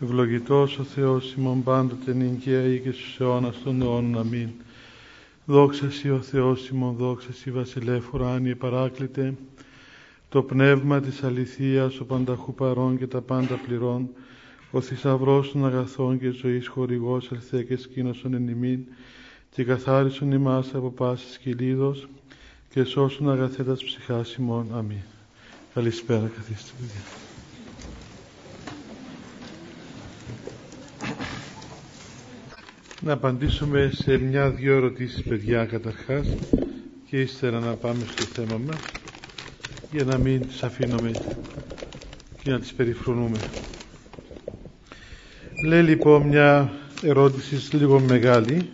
Ευλογητός ο Θεός ημών πάντοτε νυγκαία και στους αιώνας των αιώνων. Αμήν. Δόξα Σύ ο Θεός ημών, δόξα Σύ βασιλεύ ουράνιε παράκλητε, το πνεύμα της αληθείας, ο πανταχού παρών και τα πάντα πληρών, ο θησαυρός των αγαθών και ζωής χορηγός ελθέ και σκήνωσον εν ημίν, και καθάρισον ημάς από πάσης κυλίδος, και σώσουν αγαθέτας ψυχάς ημών. Αμήν. Καλησπέρα, καθίστε Να απαντήσουμε σε μια-δυο ερωτήσεις παιδιά καταρχάς. Και ύστερα να πάμε στο θέμα μας για να μην τις αφήνουμε και να τις περιφρονούμε. Λέει λοιπόν μια ερώτηση λίγο μεγάλη.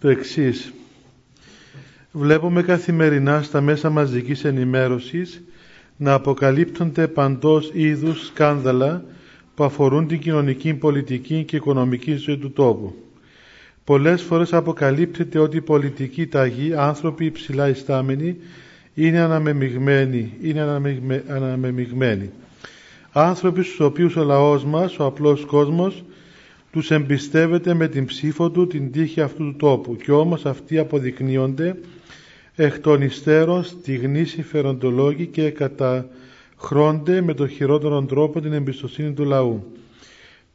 Το εξής. Βλέπουμε καθημερινά στα μέσα μαζικής ενημέρωσης να αποκαλύπτονται παντός είδους σκάνδαλα που αφορούν την κοινωνική, πολιτική και οικονομική ζωή του τόπου. Πολλές φορές αποκαλύπτεται ότι οι πολιτικοί ταγοί, άνθρωποι υψηλά ιστάμενοι, είναι αναμεμειγμένοι, είναι αναμεμειγμένοι. Άνθρωποι στους οποίους ο λαός μας, ο απλός κόσμος, τους εμπιστεύεται με την ψήφο του την τύχη αυτού του τόπου και όμως αυτοί αποδεικνύονται εκ των υστέρων στιγνοί συμφεροντολόγοι και καταχρώνται με τον χειρότερο τρόπο την εμπιστοσύνη του λαού.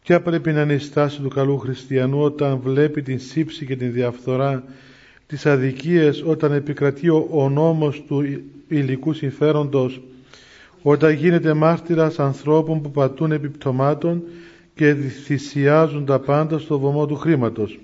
Ποια πρέπει να είναι η στάση του καλού χριστιανού όταν βλέπει την σύψη και την διαφθορά, τις αδικίες όταν επικρατεί ο νόμος του υλικού συμφέροντος, όταν γίνεται μάρτυρας ανθρώπων που πατούν επιπτωμάτων και θυσιάζουν τα πάντα στο βωμό του χρήματος.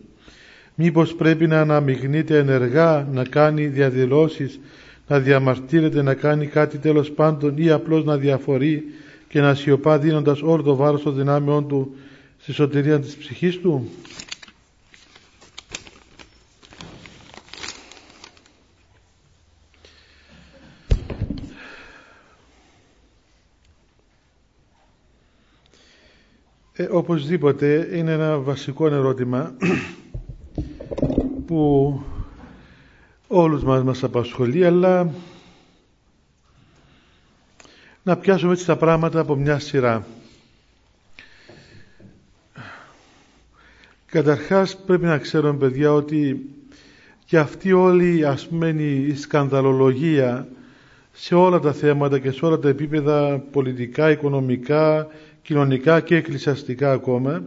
Μήπως πρέπει να αναμειγνύεται ενεργά, να κάνει διαδηλώσεις, να διαμαρτύρεται, να κάνει κάτι τέλος πάντων ή απλώς να διαφορεί και να σιωπά δίνοντας όλο το βάρος των δυνάμεών του στη σωτηρία της ψυχής του. Ε, οπωσδήποτε είναι ένα βασικό ερώτημα που όλους μας μας απασχολεί αλλά να πιάσουμε έτσι τα πράγματα από μια σειρά. Καταρχάς πρέπει να ξέρουμε παιδιά ότι και αυτή όλη ας πούμε η σκανδαλολογία σε όλα τα θέματα και σε όλα τα επίπεδα πολιτικά, οικονομικά, κοινωνικά και εκκλησιαστικά ακόμα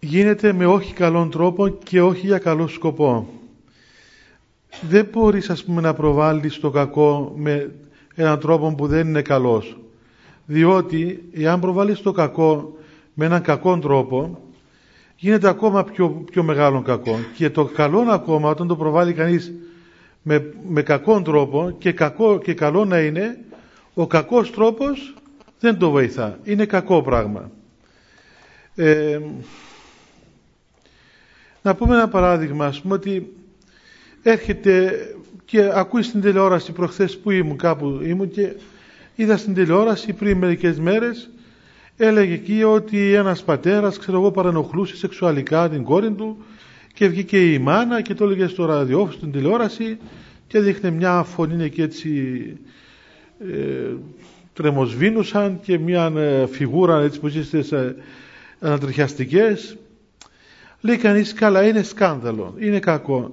γίνεται με όχι καλόν τρόπο και όχι για καλό σκοπό. Δεν μπορείς ας πούμε να προβάλλεις το κακό με έναν τρόπο που δεν είναι καλός. Διότι εάν προβάλλεις το κακό με έναν κακό τρόπο γίνεται ακόμα πιο, πιο μεγάλο κακό. Και το καλό ακόμα όταν το προβάλλει κανείς με, με κακόν τρόπο και, κακό, και καλό να είναι ο κακός τρόπος δεν το βοηθά. Είναι κακό πράγμα. Ε, να πούμε ένα παράδειγμα, ας πούμε ότι έρχεται και ακούει στην τηλεόραση προχθές που ήμουν κάπου ήμουν και είδα στην τηλεόραση πριν μερικές μέρες έλεγε εκεί ότι ένας πατέρας ξέρω εγώ παρανοχλούσε σεξουαλικά την κόρη του και βγήκε η μάνα και το έλεγε στο ραδιόφωνο στην τηλεόραση και δείχνε μια φωνή εκεί έτσι ε, τρεμοσβήνουσαν και μια ε, φιγούρα έτσι που είστε ανατριχιαστικές Λέει κανείς, καλά, είναι σκάνδαλο, είναι κακό.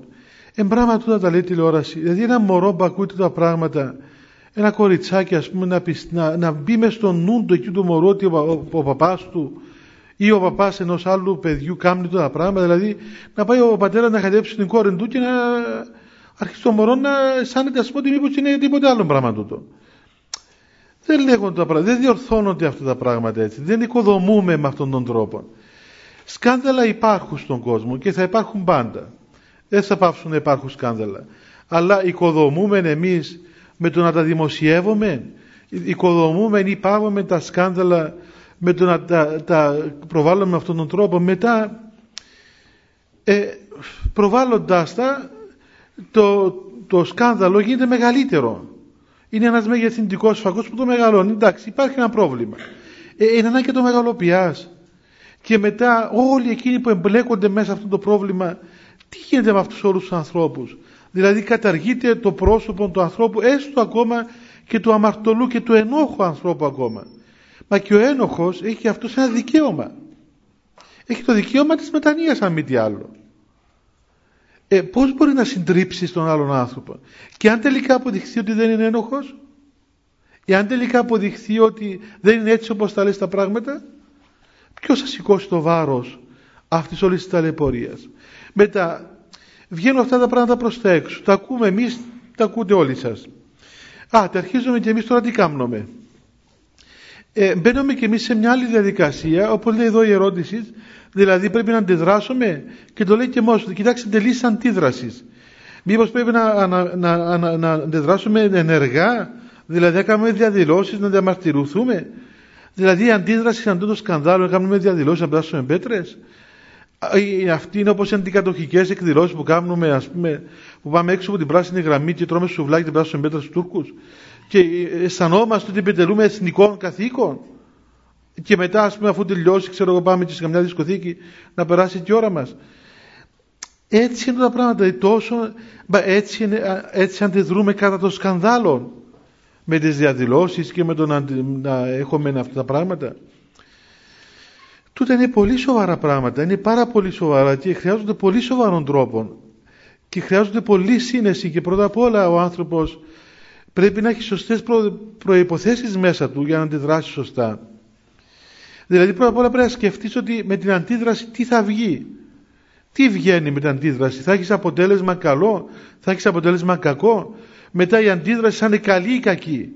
Εν πράγματα τα λέει τηλεόραση. Δηλαδή, ένα μωρό που ακούει τα πράγματα, ένα κοριτσάκι, ας πούμε, να, να, να μπει μες στο νου του εκεί του μωρού ότι ο, ο, ο παπάς του ή ο παπάς ενός άλλου παιδιού κάνει τα πράγματα. Δηλαδή, να πάει ο πατέρας να χαϊδέψει την κόρη του και να αρχίσει το μωρό να αισθάνεται, ας πούμε, ότι μήπως είναι τίποτε άλλο πράγμα τούτο. Δεν λέγονται τα πράγματα, δεν διορθώνονται αυτά τα πράγματα έτσι. Δεν οικοδομούμε με αυτόν τον τρόπο. Σκάνδαλα υπάρχουν στον κόσμο και θα υπάρχουν πάντα. Δεν θα πάψουν να υπάρχουν σκάνδαλα. Αλλά οικοδομούμε εμείς με το να τα δημοσιεύουμε, οικοδομούμε ή πάγουμε τα σκάνδαλα με το να τα, τα προβάλλουμε με αυτόν τον τρόπο. Μετά ε, προβάλλοντας τα το, το σκάνδαλο γίνεται μεγαλύτερο. Είναι ένας μεγεθυντικός φαγός που το μεγαλώνει. Εντάξει, υπάρχει ένα πρόβλημα. Ε, είναι ένα και το μεγαλοποιάς και μετά όλοι εκείνοι που εμπλέκονται μέσα σε αυτό το πρόβλημα τι γίνεται με αυτούς όλους τους ανθρώπους; Δηλαδή καταργείται το πρόσωπο του ανθρώπου έστω ακόμα και του αμαρτωλού και του ενόχου ανθρώπου ακόμα Μα και ο ένοχος έχει αυτό ένα δικαίωμα. Έχει το δικαίωμα της μετανοίας αν μη τι άλλο. Ε, πώς μπορεί να συντρίψεις τον άλλον άνθρωπο; Και αν τελικά αποδειχθεί ότι δεν είναι ένοχος, ή αν τελικά αποδειχθεί ότι δεν είναι έτσι όπως τα λες τα πράγματα, ποιος θα σηκώσει το βάρος αυτής όλης της ταλαιπωρίας; Μετά βγαίνουν αυτά τα πράγματα προς τα έξω. Τα ακούμε εμείς, τα ακούτε όλοι σας. Α, τα αρχίζουμε και εμείς τώρα τι κάνουμε. Ε, μπαίνουμε και εμείς σε μια άλλη διαδικασία, όπως λέει εδώ η ερώτηση, δηλαδή πρέπει να αντιδράσουμε και το λέει και μόνος του. Κοιτάξτε, τελείς αντίδρασης. Μήπως πρέπει να, να, να, να, να αντιδράσουμε ενεργά, δηλαδή να κάνουμε διαδηλώσεις, να διαμαρτυρηθούμε. Δηλαδή η αντίδραση σε αυτό το σκανδάλο, να κάνουμε διαδηλώσεις, να περάσουμε πέτρες. Αυτή είναι όπως οι αντικατοχικές εκδηλώσεις που κάνουμε, ας πούμε, που πάμε έξω από την πράσινη γραμμή και τρώμε σουβλάκι και περάσουμε πέτρες στους Τούρκους. Και αισθανόμαστε ότι επιτελούμε εθνικών καθήκων. Και μετά ας πούμε αφού τελειώσει ξέρω εγώ πάμε και σε καμιά δισκοθήκη να περάσει και η ώρα μας. Έτσι είναι τα πράγματα. Τόσο, έτσι, είναι, έτσι αντιδρούμε κατά το σκανδάλων. Με τις διαδηλώσεις και με το να, να έχουμε αυτά τα πράγματα τούτα είναι πολύ σοβαρά πράγματα είναι πάρα πολύ σοβαρά και χρειάζονται πολύ σοβαρών τρόπων και χρειάζονται πολύ σύνεση και πρώτα απ' όλα ο άνθρωπος πρέπει να έχει σωστές προ... προϋποθέσεις μέσα του για να αντιδράσει σωστά. Δηλαδή πρώτα απ' όλα πρέπει να σκεφτείς ότι με την αντίδραση τι θα βγει. Τι βγαίνει με την αντίδραση. Θα έχεις αποτέλεσμα καλό, θα έχεις αποτέλεσμα κακό. Μετά η αντίδραση θα είναι καλή ή κακή.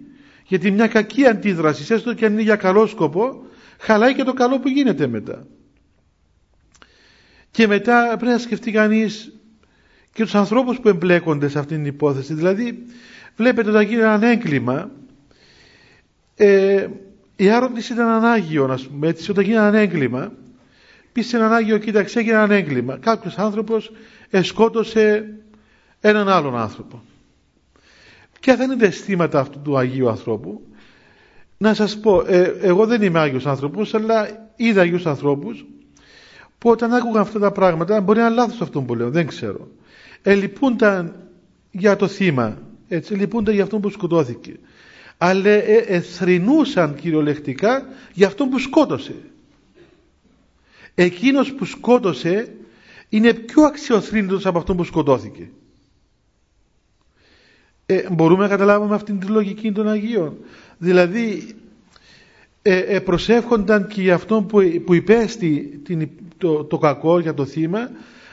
Γιατί μια κακή αντίδραση, έστω και αν είναι για καλό σκοπό, χαλάει και το καλό που γίνεται μετά. Και μετά πρέπει να σκεφτεί κανείς και τους ανθρώπους που εμπλέκονται σε αυτήν την υπόθεση. Δηλαδή Βλέπετε όταν γίνει ένα έγκλημα, ε, η άρωτηση ήταν ανάγειο, ας πούμε έτσι, όταν γίνει ένα έγκλημα, πεις σε έναν Άγιο, κοίταξε, έγινε ένα έγκλημα. Κάποιος άνθρωπος εσκότωσε έναν άλλον άνθρωπο. Ποια θα είναι τα αισθήματα αυτού του Αγίου ανθρώπου; Να σας πω, ε, εγώ δεν είμαι Άγιος άνθρωπος, αλλά είδα Αγίους ανθρώπους που όταν άκουγαν αυτά τα πράγματα, μπορεί να είναι λάθος αυτό που λέω, δεν ξέρω. Ελυπούνταν για το θύμα, έτσι λυπούνται για αυτό που σκοτώθηκε. Αλλά ε, εθρινούσαν κυριολεκτικά για αυτό που σκότωσε. Εκείνος που σκότωσε είναι πιο αξιοθρύνητος από αυτό που σκοτώθηκε. Ε, μπορούμε να καταλάβουμε αυτήν τη λογική των Αγίων. Δηλαδή ε, ε, προσεύχονταν και για αυτό που, που υπέστη την, το, το κακό για το θύμα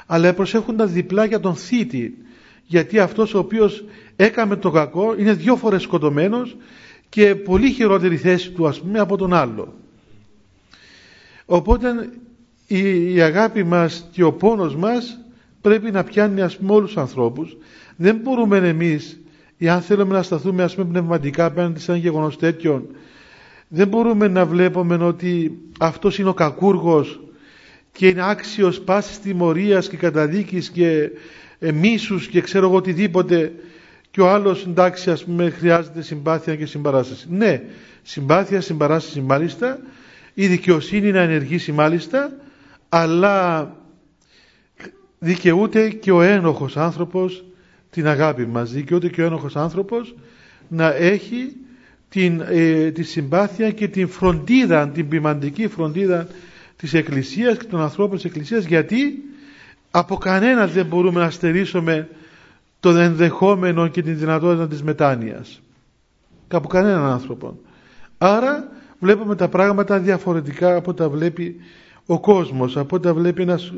αλλά προσεύχονταν διπλά για τον θήτη. Γιατί αυτός ο οποίος έκαμε το κακό είναι δυο φορές σκοτωμένος και πολύ χειρότερη θέση του ας πούμε από τον άλλο. Οπότε η, η αγάπη μας και ο πόνος μας πρέπει να πιάνει ας πούμε όλους τους ανθρώπους. Δεν μπορούμε εμείς αν θέλουμε να σταθούμε ας πούμε πνευματικά απέναντι σε ένα γεγονός τέτοιο δεν μπορούμε να βλέπουμε ότι αυτός είναι ο κακούργος και είναι άξιος πάσης τιμωρίας και καταδίκης και ε, μίσους και ξέρω εγώ οτιδήποτε και ο άλλος εντάξει ας πούμε χρειάζεται συμπάθεια και συμπαράσταση. Ναι, συμπάθεια, συμπαράσταση μάλιστα, η δικαιοσύνη να ενεργήσει μάλιστα, αλλά δικαιούται και ο ένοχος άνθρωπος την αγάπη μας, δικαιούται και ο ένοχος άνθρωπος να έχει την, ε, τη συμπάθεια και την φροντίδα, την ποιμαντική φροντίδα της Εκκλησίας και των ανθρώπων της Εκκλησίας γιατί από κανένα δεν μπορούμε να στερήσουμε το ενδεχόμενο και την δυνατότητα της μετάνοιας. Από κανέναν άνθρωπο. Άρα βλέπουμε τα πράγματα διαφορετικά από τα βλέπει ο κόσμος, από τα βλέπει ένας,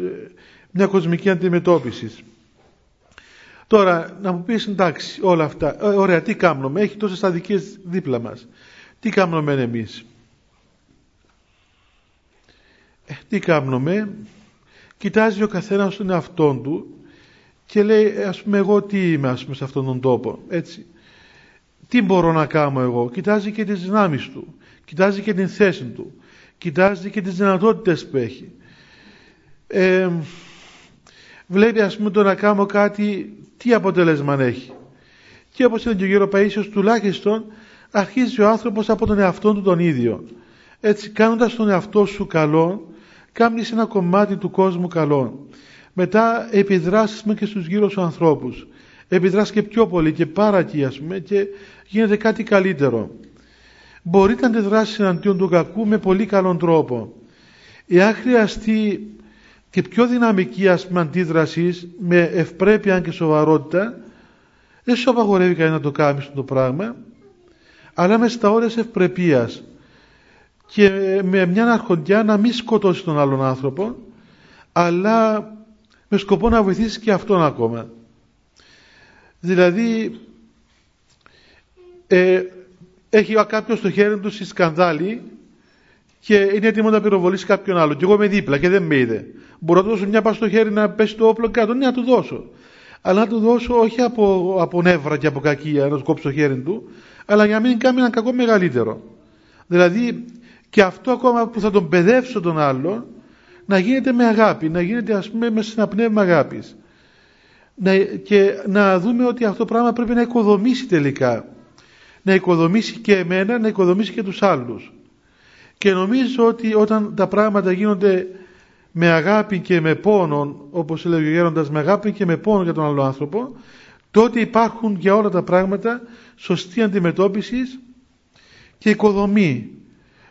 μια κοσμική αντιμετώπιση. Τώρα, να μου πεις εντάξει όλα αυτά, ε, ωραία τι κάνουμε, έχει τόσες αδικίες δίπλα μας. Τι κάνουμε εμείς; Ε, τι κάνουμε, κοιτάζει ο καθένας τον εαυτόν του και λέει ας πούμε εγώ τι είμαι ας πούμε σε αυτόν τον τόπο έτσι τι μπορώ να κάνω εγώ; Κοιτάζει και τις δυνάμεις του κοιτάζει και την θέση του κοιτάζει και τις δυνατότητες που έχει ε, βλέπει ας πούμε το να κάνω κάτι τι αποτέλεσμα έχει. Και όπως είναι και ο γύρο Παΐσιος τουλάχιστον αρχίζει ο άνθρωπος από τον εαυτό του τον ίδιο. Έτσι κάνοντας τον εαυτό σου καλό κάνεις ένα κομμάτι του κόσμου καλό μετά επιδράσεις με και στους γύρω σου ανθρώπους. Επιδράσεις και πιο πολύ και πάρα εκεί ας πούμε και γίνεται κάτι καλύτερο. Μπορεί να αντιδράσεις εναντίον του κακού με πολύ καλόν τρόπο. Εάν χρειαστεί και πιο δυναμική ας πούμε αντίδρασης με ευπρέπεια και σοβαρότητα δεν σου απαγορεύει κανένα να το κάνεις αυτό το πράγμα αλλά μες στα ώρες ευπρεπίας και με μια αρχοντιά να μην σκοτώσεις τον άλλον άνθρωπο αλλά με σκοπό να βοηθήσεις και αυτόν ακόμα. Δηλαδή ε, έχει κάποιος στο χέρι του στη σκανδάλη και είναι έτοιμο να πυροβολήσει κάποιον άλλο. Και εγώ είμαι δίπλα και δεν με είδε. Μπορώ να του δώσω μια πα στο χέρι να πέσει το όπλο κάτω. Ναι, να του δώσω. Αλλά να του δώσω όχι από, από νεύρα και από κακία να του κόψω το χέρι του, αλλά για να μην κάνει ένα κακό μεγαλύτερο. Δηλαδή και αυτό ακόμα που θα τον παιδεύσω τον άλλο να γίνεται με αγάπη, να γίνεται ας πούμε μέσα σε ένα πνεύμα αγάπης. Να, και να δούμε ότι αυτό το πράγμα πρέπει να οικοδομήσει τελικά. Να οικοδομήσει και εμένα, να οικοδομήσει και τους άλλους. Και νομίζω ότι όταν τα πράγματα γίνονται με αγάπη και με πόνο, όπως έλεγε ο Γέροντας, με αγάπη και με πόνο για τον άλλο άνθρωπο, τότε υπάρχουν για όλα τα πράγματα σωστή αντιμετώπιση και οικοδομή.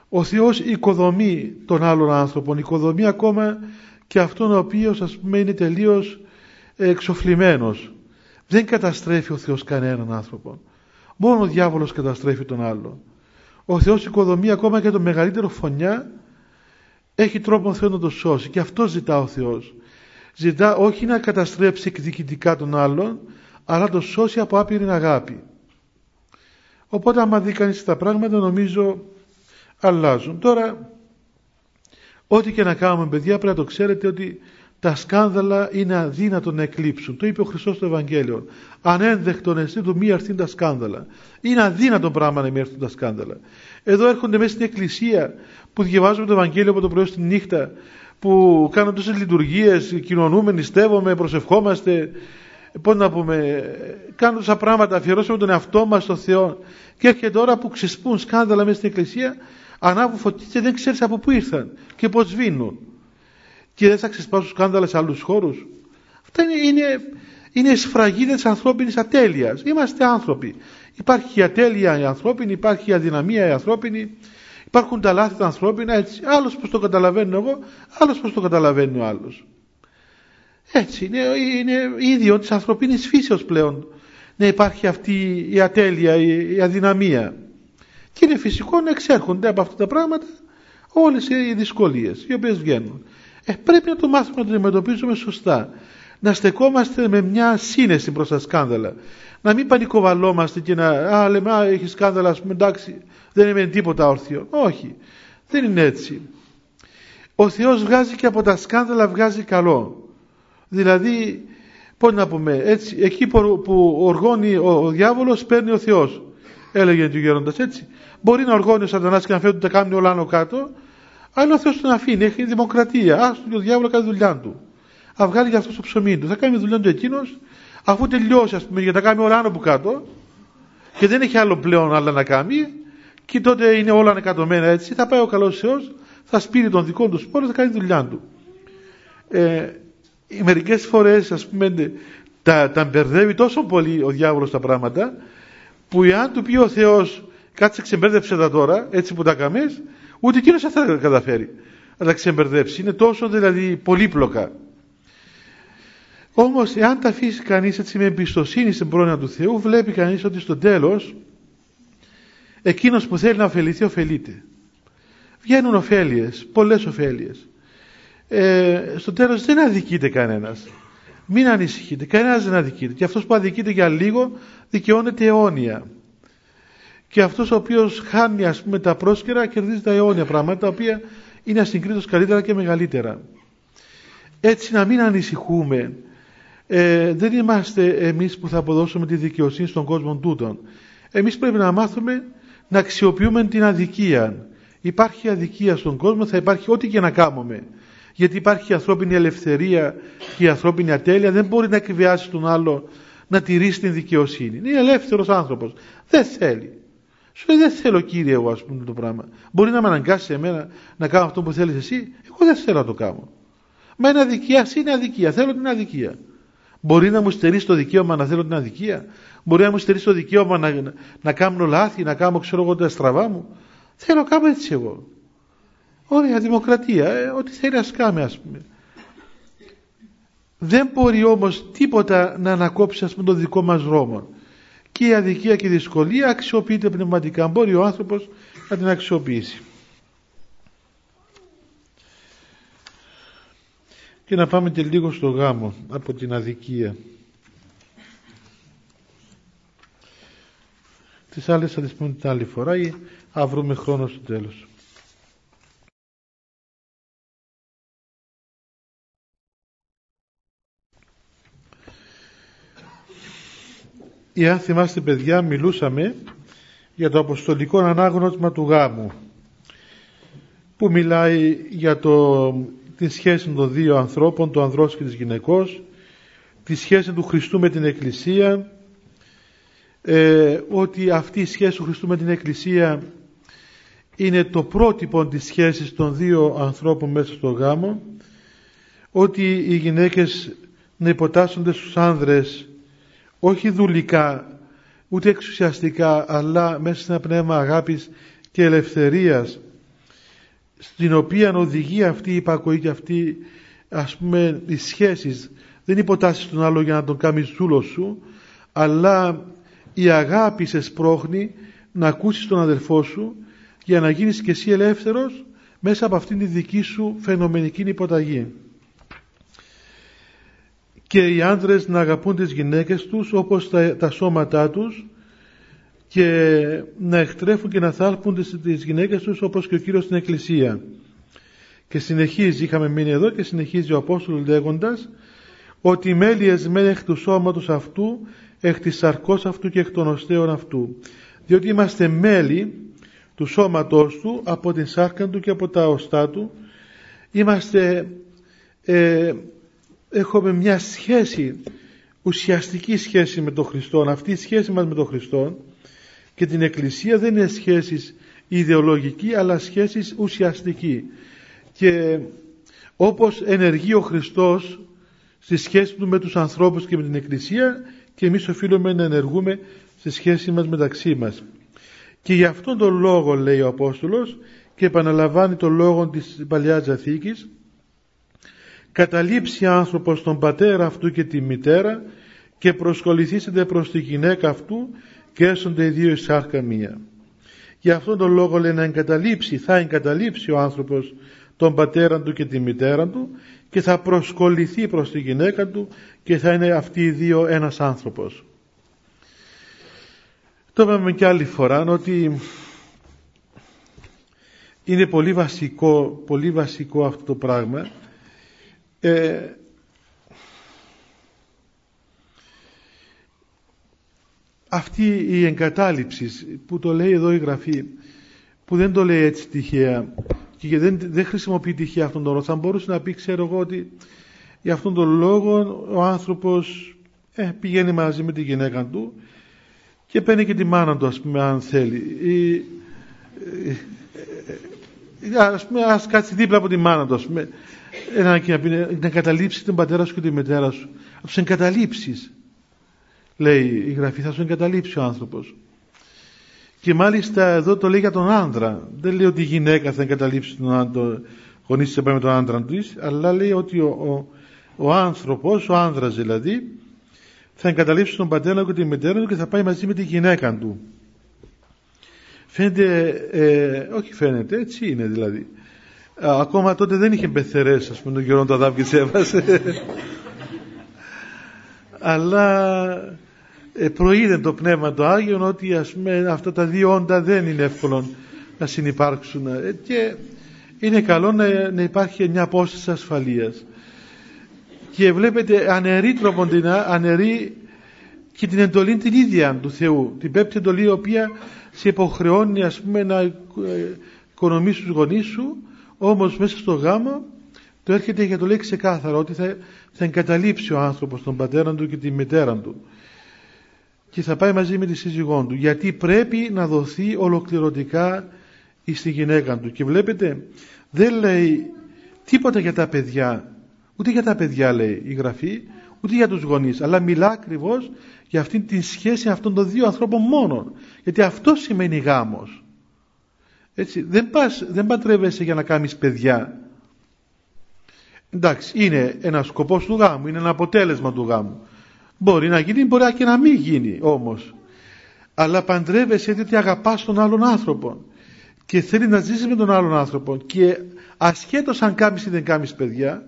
Ο Θεός οικοδομεί τον άλλον άνθρωπο, οικοδομεί ακόμα και αυτόν ο οποίος ας πούμε είναι τελείως εξοφλημένος. Δεν καταστρέφει ο Θεός κανέναν άνθρωπο. Μόνο ο διάβολος καταστρέφει τον άλλον. Ο Θεός οικοδομεί ακόμα και το μεγαλύτερο φωνιά έχει τρόπο ο Θεός να το σώσει και αυτό ζητά ο Θεός. Ζητά όχι να καταστρέψει εκδικητικά τον άλλον αλλά να το σώσει από άπειρη αγάπη. Οπότε άμα δει κανείς τα πράγματα νομίζω αλλάζουν. Τώρα ό,τι και να κάνουμε παιδιά πρέπει να το ξέρετε ότι τα σκάνδαλα είναι αδύνατο να εκλείψουν. Το είπε ο Χριστός στο Ευαγγέλιο. Ανένδεκτον εσύ του μη έρθουν τα σκάνδαλα. Είναι αδύνατο πράγμα να μην έρθουν τα σκάνδαλα. Εδώ έρχονται μέσα στην εκκλησία που διαβάζουμε το Ευαγγέλιο από το πρωί στη νύχτα που κάνουν τόσες λειτουργίες, κοινωνούμε, νηστεύουμε, προσευχόμαστε, πώς να πούμε, κάνουν τόσα πράγματα, αφιερώσουμε τον εαυτό μας στο Θεό και έρχεται τώρα που ξεσπούν σκάνδαλα μέσα στην εκκλησία, ανάβουν φωτιές και δεν ξέρεις από πού ήρθαν και πώς σβήνουν και δεν θα ξεσπάσουν σκάνδαλα σε άλλους χώρους. Αυτά είναι, είναι, είναι σφραγίδες της ανθρώπινης ατέλειας. Είμαστε άνθρωποι. Υπάρχει η ατέλεια η ανθρώπινη, υπάρχει η αδυναμία η ανθρώπινη, υπάρχουν τα λάθη τα ανθρώπινα, έτσι. Άλλος πώς το καταλαβαίνω εγώ, άλλος πώς το καταλαβαίνει ο άλλος. Έτσι είναι, είναι ίδιο της ανθρωπίνης φύσεως πλέον να υπάρχει αυτή η ατέλεια, η, η αδυναμία. Και είναι φυσικό να εξέρχονται από αυτά τα πράγματα όλες οι δυσκολίες οι οποίες βγαίνουν. Ε, πρέπει να το μάθουμε να το αντιμετωπίζουμε σωστά. Να στεκόμαστε με μια σύνεση προς τα σκάνδαλα. Να μην πανικοβαλόμαστε και να α, λέμε, α, έχεις σκάνδαλα, ας πούμε, εντάξει, δεν είναι τίποτα όρθιο. Όχι, δεν είναι έτσι. Ο Θεός βγάζει και από τα σκάνδαλα βγάζει καλό. Δηλαδή, πώς να πούμε, έτσι, εκεί που, που οργώνει ο, ο διάβολος παίρνει ο Θεός. Έλεγε ο γέροντας έτσι. Μπορεί να οργώνει ο σατανάς και να φέρει τα κάνει όλα άνω κάτω, αλλά ο Θεός τον αφήνει, έχει δημοκρατία. Άστο και ο διάβολο κάνει δουλειά του. Α βγάλει για αυτό το ψωμί του. Θα κάνει δουλειά του εκείνος, αφού τελειώσει, ας πούμε, για να κάνει όλα άνω που κάτω, και δεν έχει άλλο πλέον άλλα να κάνει, και τότε είναι όλα ανεκατομμένα έτσι, θα πάει ο καλός Θεός, θα σπείρει τον δικό του σπόρο, θα κάνει δουλειά του. Ε, Μερικές φορές, ας πούμε, τα, τα μπερδεύει τόσο πολύ ο διάβολος τα πράγματα, που εάν του πει ο Θεός, κάτσε ξεμπέρδεψε τα τώρα, έτσι που τα καμές, Ούτε εκείνος δεν θα καταφέρει να τα ξεμπερδέψει. Είναι τόσο δηλαδή πολύπλοκα. Όμως εάν τα αφήσει κανείς έτσι με εμπιστοσύνη στην πρόνοια του Θεού βλέπει κανείς ότι στο τέλος εκείνος που θέλει να ωφεληθεί ωφελείται. Βγαίνουν ωφέλειες, πολλές ωφέλειες. Ε, στο τέλος δεν αδικείται κανένας. Μην ανησυχείτε, κανένας δεν αδικείται. Και αυτός που αδικείται για λίγο δικαιώνεται αιώνια και αυτός ο οποίος χάνει ας πούμε τα πρόσκαιρα κερδίζει τα αιώνια πράγματα τα οποία είναι ασυγκρίτως καλύτερα και μεγαλύτερα. Έτσι να μην ανησυχούμε. Ε, δεν είμαστε εμείς που θα αποδώσουμε τη δικαιοσύνη στον κόσμο τούτον. Εμείς πρέπει να μάθουμε να αξιοποιούμε την αδικία. Υπάρχει αδικία στον κόσμο, θα υπάρχει ό,τι και να κάνουμε. Γιατί υπάρχει η ανθρώπινη ελευθερία και η ανθρώπινη ατέλεια. Δεν μπορεί να εκβιάσει τον άλλο να τηρήσει την δικαιοσύνη. Είναι ελεύθερος άνθρωπος. Δεν θέλει. Σου λέει δεν θέλω κύριε εγώ ας πούμε το πράγμα. Μπορεί να με αναγκάσει εμένα να κάνω αυτό που θέλεις εσύ. Εγώ δεν θέλω να το κάνω. Μα είναι αδικία, είναι αδικία. Θέλω την αδικία. Μπορεί να μου στερήσει το δικαίωμα να θέλω την αδικία. Μπορεί να μου στερήσει το δικαίωμα να, να κάνω λάθη, να κάνω ξέρω εγώ τα στραβά μου. Θέλω να κάνω έτσι εγώ. Ωραία, δημοκρατία, ε, ό,τι θέλει ας κάνει ας πούμε. Δεν μπορεί όμως τίποτα να ανακόψει ας πούμε το δικό μας δρόμο. Και η αδικία και η δυσκολία αξιοποιείται πνευματικά. Μπορεί ο άνθρωπος να την αξιοποιήσει. Και να πάμε και λίγο στο γάμο από την αδικία. Τις άλλες θα τις πούμε την άλλη φορά ή θα βρούμε χρόνο στο τέλος. Ή αν θυμάστε παιδιά μιλούσαμε για το αποστολικό ανάγνωσμα του γάμου που μιλάει για το, τη σχέση των δύο ανθρώπων, του ανδρός και της γυναικός, τη σχέση του Χριστού με την Εκκλησία, ε, ότι αυτή η σχέση του Χριστού με την Εκκλησία είναι το πρότυπο της σχέσης των δύο ανθρώπων μέσα στο γάμο, ότι οι γυναίκες να υποτάσσονται στους άνδρες όχι δουλικά ούτε εξουσιαστικά αλλά μέσα σε ένα πνεύμα αγάπης και ελευθερίας στην οποία οδηγεί αυτή η υπακοή και αυτή ας πούμε οι σχέσεις. Δεν υποτάσσεις τον άλλο για να τον κάνεις ζούλο σου αλλά η αγάπη σε σπρώχνει να ακούσεις τον αδελφό σου για να γίνεις και εσύ ελεύθερος μέσα από αυτήν τη δική σου φαινομενική υποταγή και οι άντρες να αγαπούν τις γυναίκες τους όπως τα, τα σώματά τους και να εκτρέφουν και να θάλπουν τις, τις γυναίκες τους όπως και ο Κύριος στην Εκκλησία. Και συνεχίζει, είχαμε μείνει εδώ και συνεχίζει ο Απόστολος λέγοντας ότι μέλη εσμέν εκ του σώματος αυτού, εκ της σαρκός αυτού και εκ των οστέων αυτού. Διότι είμαστε μέλη του σώματός του από την σάρκα του και από τα οστά του. Είμαστε ε, έχουμε μια σχέση, ουσιαστική σχέση με τον Χριστό. Αυτή η σχέση μας με τον Χριστό και την Εκκλησία δεν είναι σχέσεις ιδεολογική αλλά σχέσεις ουσιαστική. Και όπως ενεργεί ο Χριστός στη σχέση του με τους ανθρώπους και με την Εκκλησία και εμείς οφείλουμε να ενεργούμε στη σχέση μας μεταξύ μας. Και γι' αυτόν τον λόγο λέει ο Απόστολος και επαναλαμβάνει τον λόγο της Παλαιάς Διαθήκης καταλήψει άνθρωπος τον πατέρα αυτού και τη μητέρα και προσκοληθήσετε προς τη γυναίκα αυτού και έσονται οι δύο εις μία. Γι' αυτόν τον λόγο λέει να εγκαταλείψει, θα εγκαταλείψει ο άνθρωπος τον πατέρα του και τη μητέρα του και θα προσκοληθεί προς τη γυναίκα του και θα είναι αυτοί οι δύο ένας άνθρωπος. Το είπαμε και άλλη φορά ότι είναι πολύ βασικό, πολύ βασικό αυτό το πράγμα ε, αυτή η εγκατάλειψη που το λέει εδώ η Γραφή που δεν το λέει έτσι τυχαία και δεν, δεν χρησιμοποιεί τυχαία αυτόν τον όρο θα μπορούσε να πει ξέρω εγώ ότι για αυτόν τον λόγο ο άνθρωπος ε, πηγαίνει μαζί με τη γυναίκα του και παίρνει και τη μάνα του ας πούμε αν θέλει. Ή, ε, ε, ας πούμε ας κάτσει δίπλα από τη μάνα του ας πούμε ένα και να πει να εγκαταλείψει τον πατέρα σου και τη μητέρα σου. Να τους εγκαταλείψεις. Λέει η γραφή, θα σου εγκαταλείψει ο άνθρωπος. Και μάλιστα εδώ το λέει για τον άντρα. Δεν λέει ότι η γυναίκα θα εγκαταλείψει τον άντρα, γονείς με τον άντρα του, αλλά λέει ότι ο, ο, ο άνθρωπος, ο άνδρας δηλαδή, θα εγκαταλείψει τον πατέρα και τη μητέρα του και θα πάει μαζί με τη γυναίκα του. Φαίνεται, ε, όχι φαίνεται, έτσι είναι δηλαδή ακόμα τότε δεν είχε πεθερές ας πούμε τον καιρό το και έβασε αλλά ε, προείδε το Πνεύμα το Άγιο ότι ας πούμε αυτά τα δύο όντα δεν είναι εύκολο να συνεπάρξουν. Ε, και είναι καλό να, να υπάρχει μια απόσταση ασφαλείας. Και βλέπετε αναιρεί τροποντινά αναιρεί και την εντολή την ίδια του Θεού. Την πέπτη εντολή η οποία σε υποχρεώνει ας πούμε να ε, οικονομήσει τους γονείς σου όμως μέσα στο γάμο το έρχεται για το λέει ξεκάθαρα ότι θα, θα εγκαταλείψει ο άνθρωπος τον πατέρα του και τη μητέρα του και θα πάει μαζί με τη σύζυγό του γιατί πρέπει να δοθεί ολοκληρωτικά στη γυναίκα του και βλέπετε δεν λέει τίποτα για τα παιδιά ούτε για τα παιδιά λέει η Γραφή ούτε για τους γονείς, αλλά μιλά ακριβώς για αυτή τη σχέση αυτών των δύο ανθρώπων μόνον. Γιατί αυτό σημαίνει γάμος. Έτσι, δεν, πας, δεν παντρεύεσαι για να κάνεις παιδιά. Εντάξει, είναι ένας σκοπός του γάμου, είναι ένα αποτέλεσμα του γάμου. Μπορεί να γίνει, μπορεί και να μην γίνει όμως. Αλλά παντρεύεσαι διότι αγαπάς τον άλλον άνθρωπο και θέλεις να ζήσεις με τον άλλον άνθρωπο και ασχέτως αν κάνεις ή δεν κάνεις παιδιά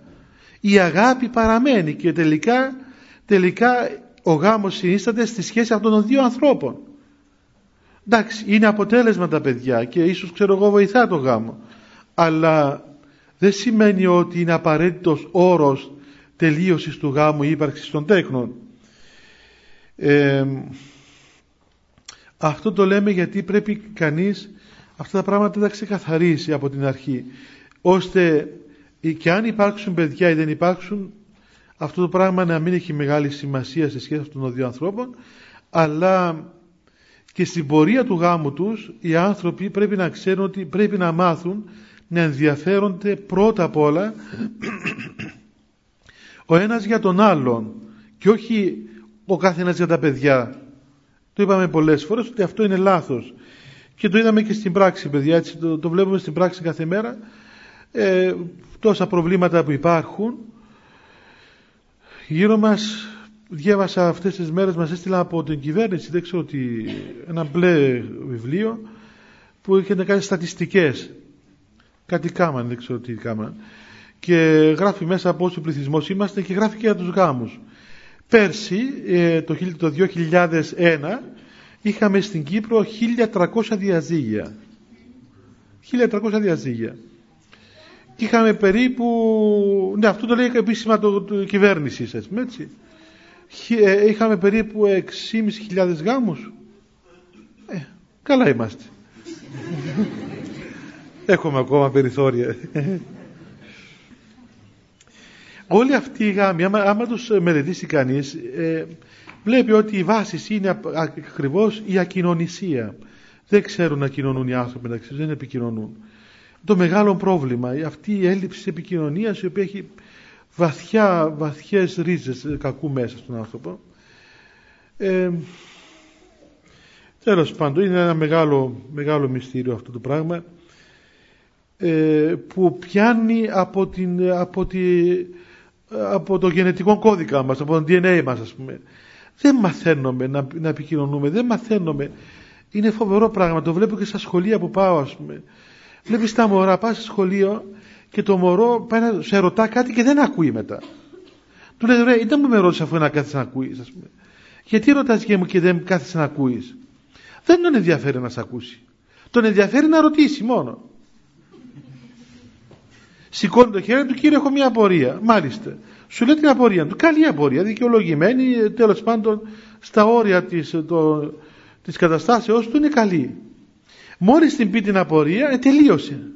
η αγάπη παραμένει και τελικά, τελικά ο γάμος συνίσταται στη σχέση αυτών των δύο ανθρώπων. Εντάξει, είναι αποτέλεσμα τα παιδιά και ίσως ξέρω εγώ βοηθά το γάμο. Αλλά δεν σημαίνει ότι είναι απαραίτητος όρος τελείωσης του γάμου ή ύπαρξης των τέκνων. αυτό το λέμε γιατί πρέπει κανείς αυτά τα πράγματα να τα ξεκαθαρίσει από την αρχή ώστε και αν υπάρξουν παιδιά ή δεν υπάρξουν αυτό το πράγμα να μην έχει μεγάλη σημασία σε σχέση αυτών των δύο ανθρώπων αλλά και στην πορεία του γάμου τους οι άνθρωποι πρέπει να ξέρουν ότι πρέπει να μάθουν να ενδιαφέρονται πρώτα απ' όλα ο ένας για τον άλλον και όχι ο καθένας για τα παιδιά. Το είπαμε πολλές φορές ότι αυτό είναι λάθος. Και το είδαμε και στην πράξη παιδιά, έτσι, το, το βλέπουμε στην πράξη κάθε μέρα. Ε, τόσα προβλήματα που υπάρχουν. Γύρω μας διάβασα αυτές τις μέρες μας έστειλα από την κυβέρνηση δεν ξέρω τι, ένα μπλε βιβλίο που είχε να κάνει στατιστικές. Κάτι κάμαν δεν ξέρω τι κάμαν. Και γράφει μέσα από όσο πληθυσμός είμαστε και γράφει και για τους γάμους. Πέρσι ε, το, το 2001 είχαμε στην Κύπρο 1300 διαζύγια. 1300 διαζύγια. Και είχαμε περίπου ναι αυτό το λέει επίσημα το, το κυβέρνηση έτσι. ε, είχαμε περίπου 6.500 γάμους. Ε, καλά είμαστε. Έχουμε ακόμα περιθώρια. Όλοι αυτοί οι γάμοι άμα, άμα τους μελετήσει κανείς ε, βλέπει ότι η βάση είναι ακριβώς η ακοινωνισία. Δεν ξέρουν να κοινωνούν οι άνθρωποι μεταξύ δεν επικοινωνούν. Το μεγάλο πρόβλημα αυτή η έλλειψη επικοινωνίας η οποία έχει βαθιά, βαθιές ρίζες κακού μέσα στον άνθρωπο. Ε, τέλος πάντων, είναι ένα μεγάλο, μεγάλο μυστήριο αυτό το πράγμα ε, που πιάνει από, την, από, τη, από το γενετικό κώδικα μας, από το DNA μας ας πούμε. Δεν μαθαίνουμε να, να επικοινωνούμε, δεν μαθαίνουμε. Είναι φοβερό πράγμα, το βλέπω και στα σχολεία που πάω ας πούμε. Βλέπεις τα μωρά, πας στο σχολείο και το μωρό πάει να σε ρωτά κάτι και δεν ακούει μετά. Του λέει, ρε, ήταν που με ρώτησε αφού να κάθεσαι να ακούεις, ας πούμε. Γιατί ρωτάς και μου και δεν κάθεσαι να ακούεις; Δεν τον ενδιαφέρει να σε ακούσει. Τον ενδιαφέρει να ρωτήσει μόνο. Σηκώνει το χέρι του, κύριε, έχω μια απορία. Μάλιστα. Σου λέει την απορία του. Καλή απορία, δικαιολογημένη, τέλος πάντων στα όρια της της καταστάσεώς του είναι καλή. Μόλις την πει την απορία, ε, τελείωσε.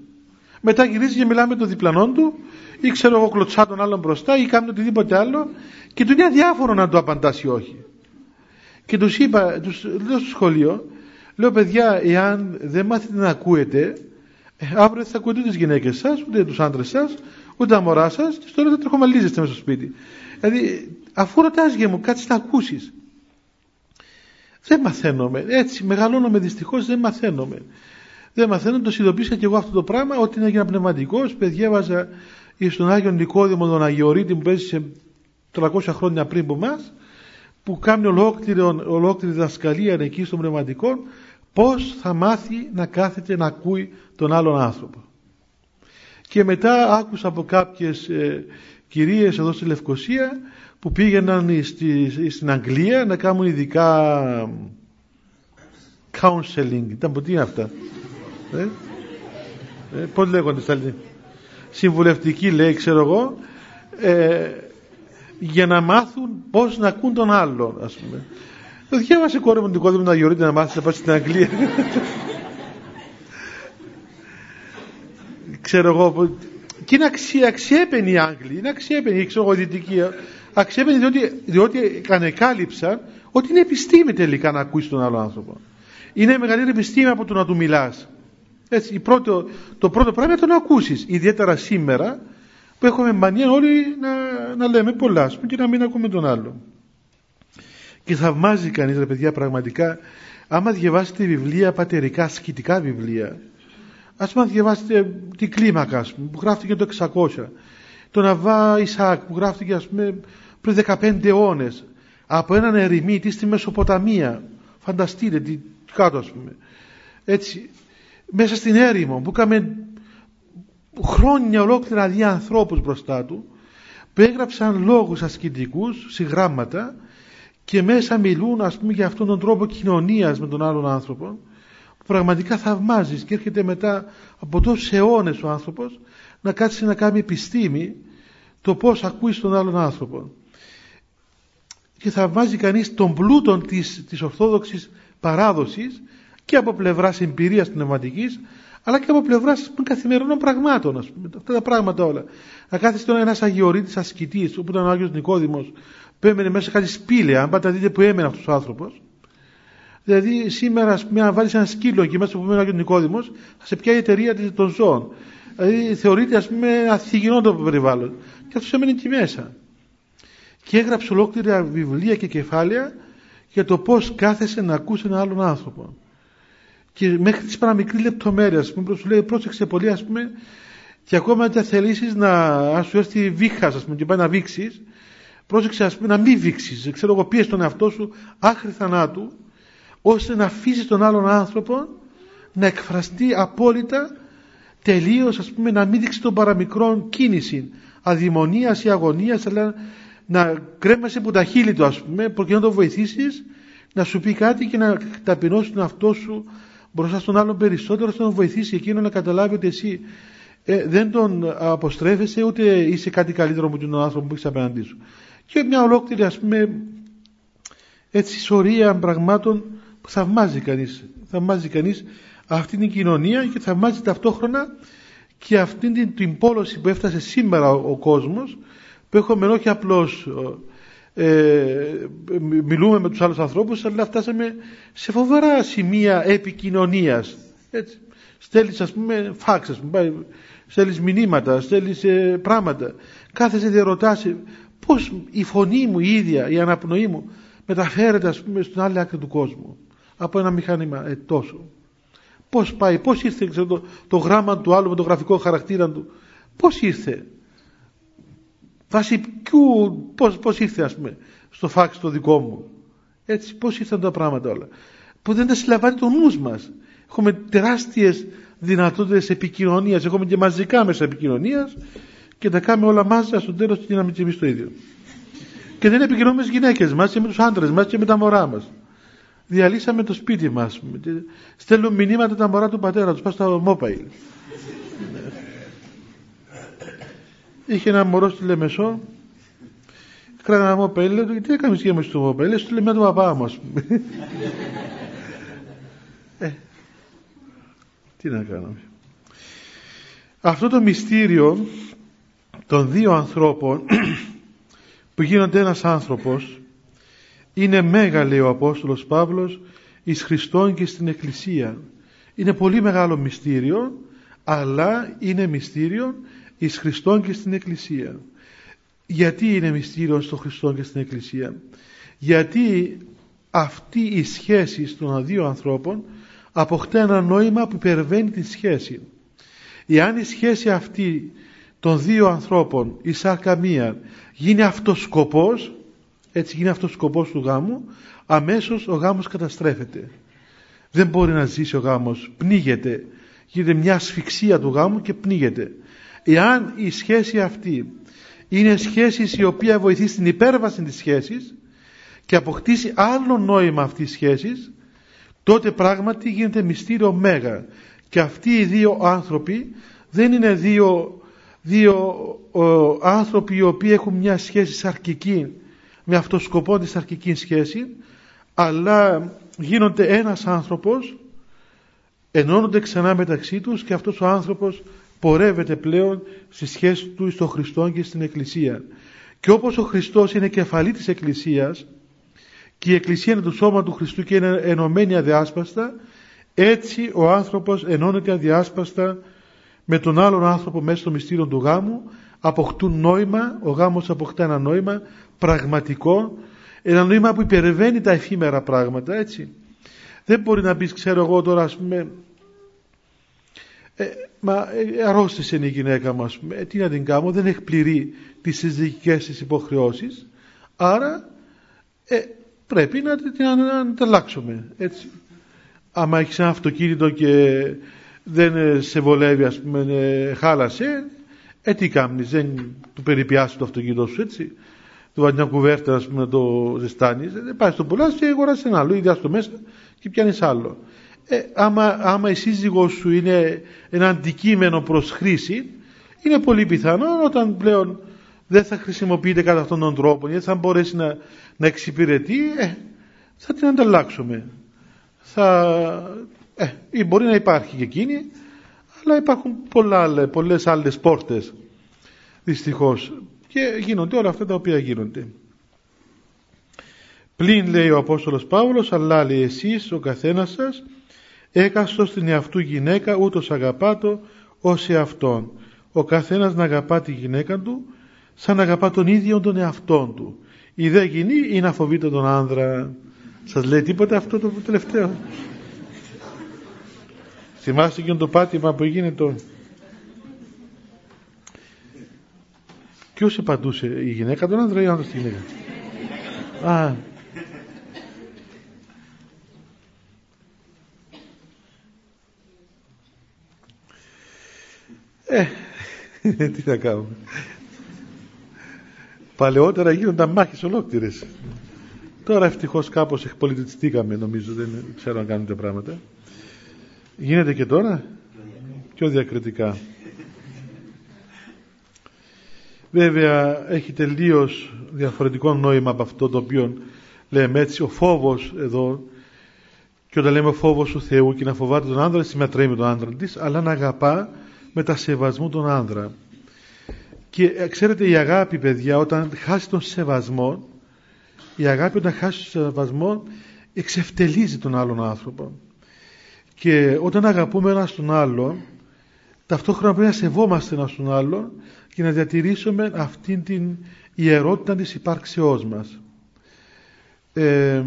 Μετά γυρίζει και μιλάμε με τον διπλανό του ή ξέρω εγώ κλωτσά τον άλλον μπροστά ή κάνει οτιδήποτε άλλο και του είναι αδιάφορο να του απαντάσει όχι. Και τους είπα, τους λέω στο σχολείο, λέω παιδιά, εάν δεν μάθετε να ακούετε, ε, αύριο δεν θα ακούτε ούτε τις γυναίκες σας, ούτε τους άντρες σας, ούτε τα μωρά σας και στο θα τρεχομαλίζεστε μέσα στο σπίτι. Δηλαδή, αφού ρωτάς για μου, κάτσε να ακούσεις. Δεν μαθαίνομαι. Έτσι, μεγαλώνομαι δυστυχώς, δεν μαθαίνομαι δεν μαθαίνω, το ειδοποίησα και εγώ αυτό το πράγμα, ότι είναι ένα πνευματικός. Παιδιέβαζα στον Άγιο Νικόδημο τον Αγιορείτη που παίζει 300 χρόνια πριν από εμάς, που κάνει ολόκληρη, ολόκληρη δασκαλία εκεί στον πνευματικό, πώς θα μάθει να κάθεται να ακούει τον άλλον άνθρωπο. Και μετά άκουσα από κάποιες ε, κυρίες εδώ στη Λευκοσία που πήγαιναν στη, στην Αγγλία να κάνουν ειδικά counseling. Ήταν από τι είναι αυτά; Ε, ε, πώς λέγονται στα ελληνικά. Συμβουλευτική λέει, ξέρω εγώ, ε, για να μάθουν πώς να ακούν τον άλλον, ας πούμε. Το διάβασε κόρη μου την κόρη μου να γιορείτε να μάθει να πάει στην Αγγλία. ξέρω εγώ, και είναι αξι, αξιέπαινοι οι Άγγλοι, είναι αξιέπαινοι, ξέρω εγώ, οι Δυτικοί. Αξιέπαινοι διότι, διότι ανεκάλυψαν ότι είναι επιστήμη τελικά να ακούσει τον άλλο άνθρωπο. Είναι μεγαλύτερη επιστήμη από το να του μιλάς. Έτσι, πρώτο, το πρώτο πράγμα είναι το να ακούσεις. Ιδιαίτερα σήμερα που έχουμε μανία όλοι να, να λέμε πολλά πούμε, και να μην ακούμε τον άλλο. Και θαυμάζει κανείς ρε παιδιά πραγματικά άμα διαβάσετε βιβλία πατερικά, ασκητικά βιβλία ας πούμε διαβάσετε την κλίμακα πούμε, που γράφτηκε το 600 το Ναβά Ισάκ που γράφτηκε ας πούμε πριν 15 αιώνες από έναν ερημίτη στη Μεσοποταμία φανταστείτε τι κάτω ας πούμε έτσι μέσα στην έρημο που είχαμε χρόνια ολόκληρα δια ανθρώπους μπροστά του που έγραψαν λόγους ασκητικούς, συγγράμματα και μέσα μιλούν ας πούμε για αυτόν τον τρόπο κοινωνίας με τον άλλον άνθρωπο που πραγματικά θαυμάζεις και έρχεται μετά από τόσους αιώνες ο άνθρωπος να κάτσει να κάνει επιστήμη το πώς ακούεις τον άλλον άνθρωπο. Και θαυμάζει κανείς τον πλούτο της, της ορθόδοξης παράδοσης και από πλευράς εμπειρίας πνευματικής αλλά και από πλευράς καθημερινών πραγμάτων, ας πούμε, αυτά τα πράγματα όλα. Να κάθεστε ένας Αγιορείτης ασκητής, όπου ήταν ο Άγιος Νικόδημος, που έμενε μέσα σε κάτι σπήλαια, αν πάτε δείτε που έμενε αυτός ο άνθρωπος. Δηλαδή, σήμερα, ας πούμε, αν βάλεις ένα σκύλο και μέσα που έμενε ο Άγιος Νικόδημος, θα σε πιάει η εταιρεία των ζώων. Δηλαδή, θεωρείται, ας πούμε, αθυγινό το περιβάλλον. Και αυτός έμενε εκεί μέσα. Και έγραψε ολόκληρα βιβλία και κεφάλαια για το πώς κάθεσε να ακούσει έναν άλλον άνθρωπο και μέχρι τις παραμικρή λεπτομέρεια, ας πούμε, σου λέει πρόσεξε πολύ ας πούμε και ακόμα αν θελήσεις να ας σου έρθει βήχα ας πούμε και πάει να βήξεις πρόσεξε ας πούμε να μην βήξεις. Ξέρω εγώ πίεσαι τον εαυτό σου άχρη θανάτου ώστε να αφήσεις τον άλλον άνθρωπο να εκφραστεί απόλυτα τελείως ας πούμε να μην δείξει τον παραμικρόν κίνηση αδημονίας ή αγωνίας αλλά να κρέμασε από τα χείλη του ας πούμε προκειμένου να το βοηθήσεις να σου πει κάτι και να ταπεινώσει τον εαυτό σου μπροστά στον άλλον περισσότερο ώστε να τον βοηθήσει εκείνο να καταλάβει ότι εσύ ε, δεν τον αποστρέφεσαι ούτε είσαι κάτι καλύτερο από τον άνθρωπο που έχεις απέναντί σου. Και μια ολόκληρη ας πούμε έτσι σωρία πραγμάτων που θαυμάζει κανείς, θαυμάζει κανείς αυτή την κοινωνία και θαυμάζει ταυτόχρονα και αυτή την, την πόλωση που έφτασε σήμερα ο, ο κόσμος που έχουμε όχι απλώς ε, μιλούμε με τους άλλους ανθρώπους αλλά φτάσαμε σε φοβερά σημεία επικοινωνίας. Έτσι. στέλνεις ας πούμε φάξ ας πούμε, στέλνεις μηνύματα στέλνεις ε, πράγματα. Κάθεσαι διαρωτάς πως η φωνή μου η ίδια η αναπνοή μου μεταφέρεται ας πούμε στην άλλη άκρη του κόσμου από ένα μηχάνημα ε, τόσο πως πάει, πως ήρθε ξέρω, το, το γράμμα του άλλου με το γραφικό χαρακτήρα του. Πως ήρθε Βάσει ποιου, πώς, πώς ήρθε ας πούμε στο φάξ το δικό μου. Έτσι πώς ήρθαν τα πράγματα όλα. Που δεν τα συλλαμβάνει το νους μας. Έχουμε τεράστιες δυνατότητες επικοινωνίας. Έχουμε και μαζικά μέσα επικοινωνίας και τα κάνουμε όλα μαζί στο τέλος και να μην εμείς το ίδιο. Και δεν επικοινωνούμε με τις γυναίκες μας και με τους άντρες μας και με τα μωρά μας. Διαλύσαμε το σπίτι μας. Στέλνουν μηνύματα τα μωρά του πατέρα τους, πας στο mobile. Είχε ένα μωρό στη Λεμεσό. Κράτα ένα μοπέλ λέει τι έκαμε σχέμα στο μοπέλ λέει στο λέει με τον παπά μου ε, τι να κάνουμε αυτό το μυστήριο των δύο ανθρώπων που γίνονται ένας άνθρωπος είναι μέγα λέει ο Απόστολος Παύλος εις Χριστόν και στην Εκκλησία. Είναι πολύ μεγάλο μυστήριο αλλά είναι μυστήριο εις Χριστόν και στην Εκκλησία. Γιατί είναι μυστήριος στο Χριστό και στην Εκκλησία; Γιατί αυτή η σχέση των δύο ανθρώπων αποκτά ένα νόημα που υπερβαίνει τη σχέση. Εάν η σχέση αυτή των δύο ανθρώπων, η σάρκα μία, γίνει αυτός σκοπός, έτσι γίνει αυτός σκοπός του γάμου, αμέσως ο γάμος καταστρέφεται. Δεν μπορεί να ζήσει ο γάμος, πνίγεται. Γίνεται μια ασφυξία του γάμου και πνίγεται. Εάν η σχέση αυτή είναι σχέση η οποία βοηθεί στην υπέρβαση της σχέσης και αποκτήσει άλλο νόημα αυτής της σχέσης, τότε πράγματι γίνεται μυστήριο μέγα. Και αυτοί οι δύο άνθρωποι δεν είναι δύο, δύο άνθρωποι οι οποίοι έχουν μια σχέση σαρκική με αυτό σκοπό της σαρκική σχέση, αλλά γίνονται ένας άνθρωπος, ενώνονται ξανά μεταξύ τους και αυτός ο άνθρωπος πορεύεται πλέον στη σχέση του στον Χριστό και στην Εκκλησία. Και όπως ο Χριστός είναι κεφαλή της Εκκλησίας και η Εκκλησία είναι το σώμα του Χριστού και είναι ενωμένη αδιάσπαστα, έτσι ο άνθρωπος ενώνεται αδιάσπαστα με τον άλλον άνθρωπο μέσα στο μυστήριο του γάμου αποκτούν νόημα, ο γάμος αποκτά ένα νόημα πραγματικό, ένα νόημα που υπερβαίνει τα εφήμερα πράγματα, έτσι. Δεν μπορεί να πεις, ξέρω εγώ τώρα, ας πούμε, ε, μα ε, αρρώστησε η γυναίκα μου, ας πούμε, ε, τι να την κάνω, δεν έχει πληρεί τις συζυγικές της υποχρεώσεις, άρα ε, πρέπει να, να, να, να τα αλλάξουμε, έτσι. Άμα έχεις ένα αυτοκίνητο και δεν ε, σε βολεύει, ας πούμε, ε, χάλασε, ε, τι κάνεις, δεν του περιπιάσει το αυτοκίνητο σου, έτσι. Του βάλει μια κουβέρτα, ας πούμε, να το ζεστάνεις, δεν πάει στο πουλάς και αγοράς ένα άλλο, ή στο μέσα και πιάνεις άλλο. Ε, άμα, άμα η σύζυγός σου είναι ένα αντικείμενο προς χρήση, είναι πολύ πιθανό όταν πλέον δεν θα χρησιμοποιείται κατά αυτόν τον τρόπο, γιατί θα μπορέσει να, να εξυπηρετεί, ε, θα την ανταλλάξουμε. Θα, ε, ή μπορεί να υπάρχει και εκείνη, αλλά υπάρχουν πολλά, πολλές άλλες πόρτες, δυστυχώς. Και γίνονται όλα αυτά τα οποία γίνονται. Πλην λέει ο Απόστολος Παύλος, αλλά λέει εσείς ο καθένας σας, έκαστος στην εαυτού γυναίκα ούτως αγαπάτο ως εαυτόν. Ο καθένας να αγαπά τη γυναίκα του σαν να αγαπά τον ίδιο τον εαυτόν του. Η δε γυνή είναι να φοβείται τον άνδρα. Σας λέει τίποτα αυτό το τελευταίο. Θυμάστε και το πάτημα που έγινε το... Ποιος επαντούσε, η γυναίκα τον άνδρα ή ο άνδρας τη γυναίκα; Α, Ε, τι θα κάνουμε. Παλαιότερα γίνονταν μάχες ολόκληρες. Τώρα ευτυχώς κάπως εκπολιτιστήκαμε νομίζω, δεν ξέρω αν κάνουν τα πράγματα. Γίνεται και τώρα; Πιο διακριτικά. Βέβαια έχει τελείως διαφορετικό νόημα από αυτό το οποίο λέμε έτσι ο φόβος εδώ και όταν λέμε φόβος του Θεού και να φοβάται τον άντρα συμμετρέει με τον άντρα της αλλά να αγαπά μετασεβασμού τον άνδρα. Και ε, ξέρετε η αγάπη παιδιά όταν χάσει τον σεβασμό η αγάπη όταν χάσει τον σεβασμό εξευτελίζει τον άλλον άνθρωπο. Και όταν αγαπούμε ένα τον άλλο ταυτόχρονα πρέπει να σεβόμαστε ένα τον άλλο και να διατηρήσουμε αυτήν την ιερότητα της υπάρξεώς μας. Ε,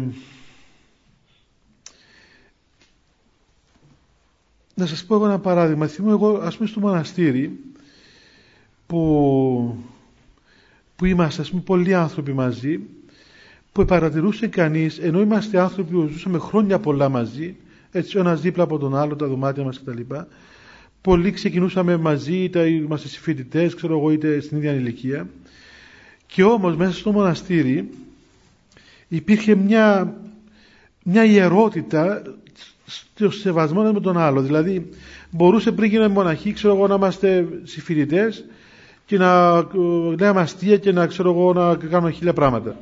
Να σας πω ένα παράδειγμα. Θυμώ εγώ ας πούμε στο μοναστήρι που, που είμαστε ας πούμε πολλοί άνθρωποι μαζί που παρατηρούσε κανείς ενώ είμαστε άνθρωποι που ζούσαμε χρόνια πολλά μαζί έτσι ο ένας δίπλα από τον άλλο τα δωμάτια μας κτλ. Πολλοί ξεκινούσαμε μαζί, είτε είμαστε συμφοιτητές, ξέρω εγώ, είτε στην ίδια ηλικία. Και όμως μέσα στο μοναστήρι υπήρχε μια, μια ιερότητα στο σεβασμό με τον άλλο. Δηλαδή, μπορούσε πριν γίνουμε μοναχοί, ξέρω εγώ, να είμαστε συμφιλητές και να λέμε αστεία και να ξέρω εγώ να κάνουμε χίλια πράγματα.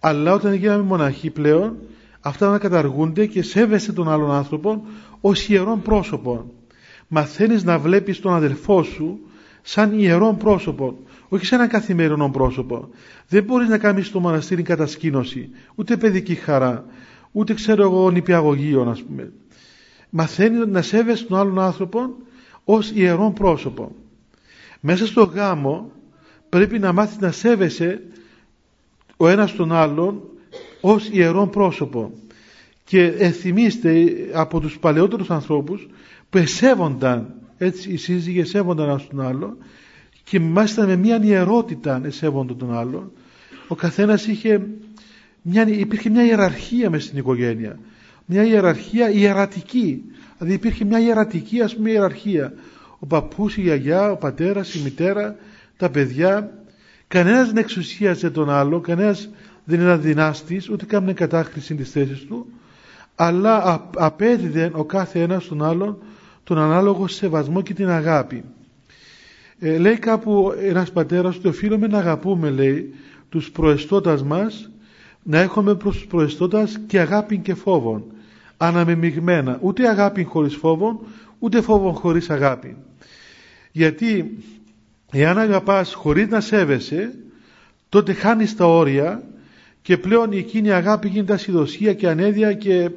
Αλλά όταν γίναμε μοναχοί πλέον, αυτά να καταργούνται και σέβεσαι τον άλλον άνθρωπο ως ιερόν πρόσωπο. Μαθαίνει να βλέπεις τον αδελφό σου σαν ιερόν πρόσωπο, όχι σαν ένα καθημερινό πρόσωπο. Δεν μπορείς να κάνεις στο μοναστήρι κατασκήνωση, ούτε παιδική χαρά, ούτε ξέρω εγώ νηπιαγωγείο, ας πούμε μαθαίνει να σέβεσαι τον άλλον άνθρωπο ως ιερόν πρόσωπο. Μέσα στο γάμο πρέπει να μάθεις να σέβεσαι ο ένας τον άλλον ως ιερόν πρόσωπο. Και εθιμίστε από τους παλαιότερους ανθρώπους που εσέβονταν, έτσι οι σύζυγοι εσέβονταν ένας τον άλλο και μάλιστα με μια ιερότητα εσέβονταν τον άλλο. Ο καθένας είχε μια, υπήρχε μια ιεραρχία μέσα στην οικογένεια μια ιεραρχία ιερατική. Δηλαδή υπήρχε μια ιερατική ας πούμε ιεραρχία. Ο παππούς, η γιαγιά, ο πατέρας, η μητέρα, τα παιδιά. Κανένας δεν εξουσίαζε τον άλλο, κανένας δεν ήταν δυνάστης, ούτε κάμουν κατάχρηση της θέσης του, αλλά απέδιδε ο κάθε ένας τον άλλον τον ανάλογο σεβασμό και την αγάπη. Ε, λέει κάπου ένας πατέρας ότι οφείλουμε να αγαπούμε λέει τους προεστώτας μας να έχουμε προς τους προεστώτας και αγάπη και φόβον αναμεμειγμένα ούτε αγάπη χωρίς φόβο ούτε φόβο χωρίς αγάπη. Γιατί εάν αγαπάς χωρίς να σέβεσαι τότε χάνεις τα όρια και πλέον εκείνη η αγάπη γίνεται ασυδοσία και ανέδεια και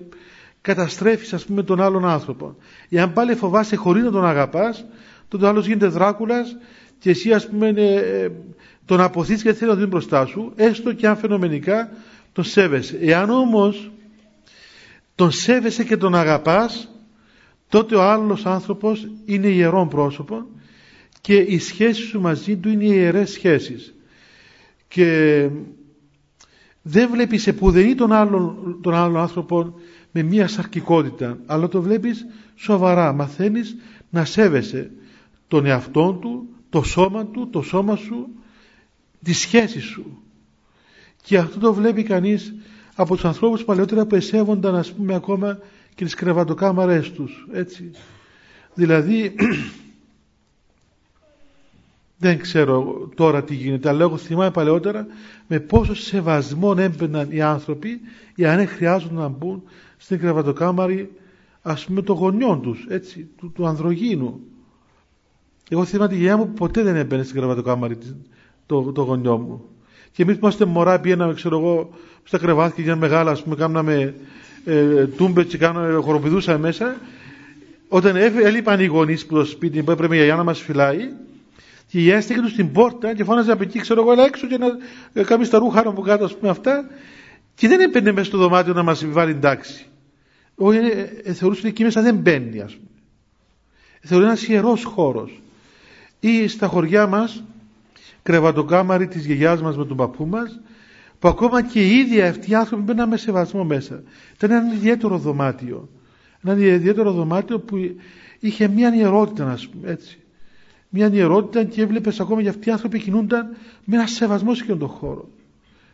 καταστρέφεις ας πούμε τον άλλον άνθρωπο. Εάν πάλι φοβάσαι χωρίς να τον αγαπάς τότε ο άλλος γίνεται δράκουλας και εσύ ας πούμε ε, τον αποθείς και θέλει να δει μπροστά σου έστω και αν φαινομενικά τον σέβεσαι. Εάν όμως τον σέβεσαι και τον αγαπάς τότε ο άλλος άνθρωπος είναι ιερό πρόσωπο και οι σχέσεις σου μαζί του είναι ιερές σχέσεις. Και δεν βλέπεις επουδενή τον άλλον, τον άλλον άνθρωπο με μία σαρκικότητα αλλά το βλέπεις σοβαρά. Μαθαίνεις να σέβεσαι τον εαυτό του το σώμα του, το σώμα σου τη σχέση σου. Και αυτό το βλέπει κανείς από τους ανθρώπους παλαιότερα που εσέβονταν ας πούμε ακόμα και τις κρεβατοκάμαρες τους έτσι. Δηλαδή δεν ξέρω τώρα τι γίνεται αλλά εγώ θυμάμαι παλαιότερα με πόσο σεβασμό έμπαιναν οι άνθρωποι για αν χρειάζονταν να μπουν στην κρεβατοκάμαρη ας πούμε των γονιών τους έτσι, του, του ανδρογίνου. Εγώ θυμάμαι τη γιαγιά μου ποτέ δεν έμπαινε στην κρεβατοκάμαρη το, το γονιό μου και εμείς που είμαστε μωρά πήγαμε ξέρω εγώ στα κρεβάτια για μεγάλα ας πούμε κάναμε ε, τούμπες και κάναμε χοροπηδούσα μέσα όταν έλειπαν οι γονείς που το σπίτι που έπρεπε η γιαγιά να μας φυλάει και η έστηκε τους στην πόρτα και φώναζε από εκεί, ξέρω εγώ, έλα έξω και να ε, κάνει τα ρούχα από κάτω, ας πούμε αυτά. Και δεν έμπαινε μέσα στο δωμάτιο να μας βάλει εντάξει. Όχι, ε, ε, θεωρούσε ότι εκεί μέσα δεν μπαίνει, ας πούμε. Θεωρεί ένας ιερός χώρος. Ή στα χωριά μας, κρεβατοκάμαρη της γιαγιάς μας με τον παππού μας, που ακόμα και οι ίδιοι αυτοί οι άνθρωποι μπαίναν με σεβασμό μέσα. Ήταν ένα ιδιαίτερο δωμάτιο. Ένα ιδιαίτερο δωμάτιο που είχε μια ιερότητα, α πούμε, έτσι μια ιερότητα και έβλεπες ακόμα για αυτοί οι άνθρωποι κινούνταν με ένα σεβασμό σε αυτόν τον χώρο.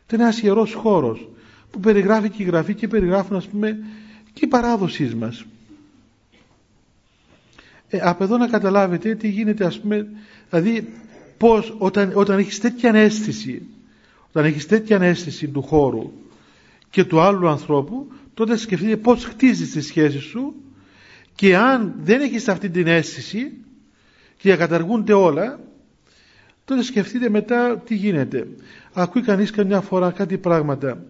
Ήταν ένας ιερός χώρος που περιγράφει και η γραφή και περιγράφουν, α πούμε, και η παράδοσή μας. Ε, από εδώ να καταλάβετε τι γίνεται, ας πούμε, δηλαδή πώς όταν, όταν έχεις τέτοια αίσθηση, όταν έχεις τέτοια αίσθηση του χώρου και του άλλου ανθρώπου, τότε σκεφτείτε πώς χτίζεις τη σχέση σου και αν δεν έχεις αυτή την αίσθηση, και καταργούνται όλα τότε σκεφτείτε μετά τι γίνεται. Ακούει κανείς καμιά φορά κάτι πράγματα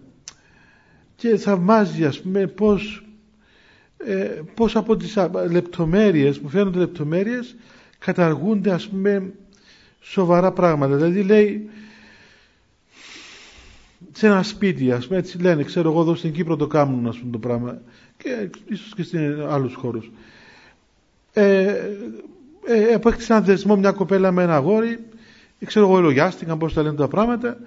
και θαυμάζει ας πούμε πως, ε, πως από τις λεπτομέρειες που φαίνονται λεπτομέρειες καταργούνται ας πούμε σοβαρά πράγματα δηλαδή λέει σε ένα σπίτι ας πούμε έτσι λένε ξέρω εγώ εδώ στην Κύπρο το κάνουν ας πούμε το πράγμα και ίσως και σε άλλους χώρους ε, ε, απέκτησε ένα δεσμό μια κοπέλα με ένα αγόρι, ξέρω εγώ ελογιάστηκαν πώς τα λένε τα πράγματα.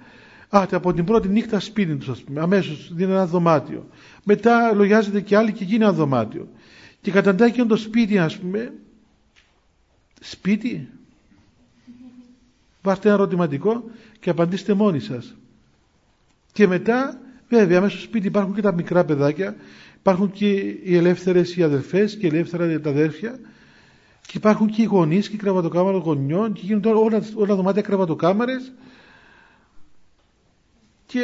Α, από την πρώτη νύχτα σπίτι τους, ας πούμε, αμέσως δίνει ένα δωμάτιο. Μετά λογιάζεται και άλλη και γίνει ένα δωμάτιο. Και καταντάει και το σπίτι, ας πούμε, σπίτι; Βάστε ένα ερωτηματικό και απαντήστε μόνοι σας. Και μετά, βέβαια, μέσα στο σπίτι υπάρχουν και τα μικρά παιδάκια, υπάρχουν και οι ελεύθερες οι αδελφέ και οι ελεύθερα τα αδέρφια και υπάρχουν και οι γονείς και οι κρεβατοκάμαρες γονιών και γίνονται όλα, όλα δωμάτια κρεβατοκάμαρες και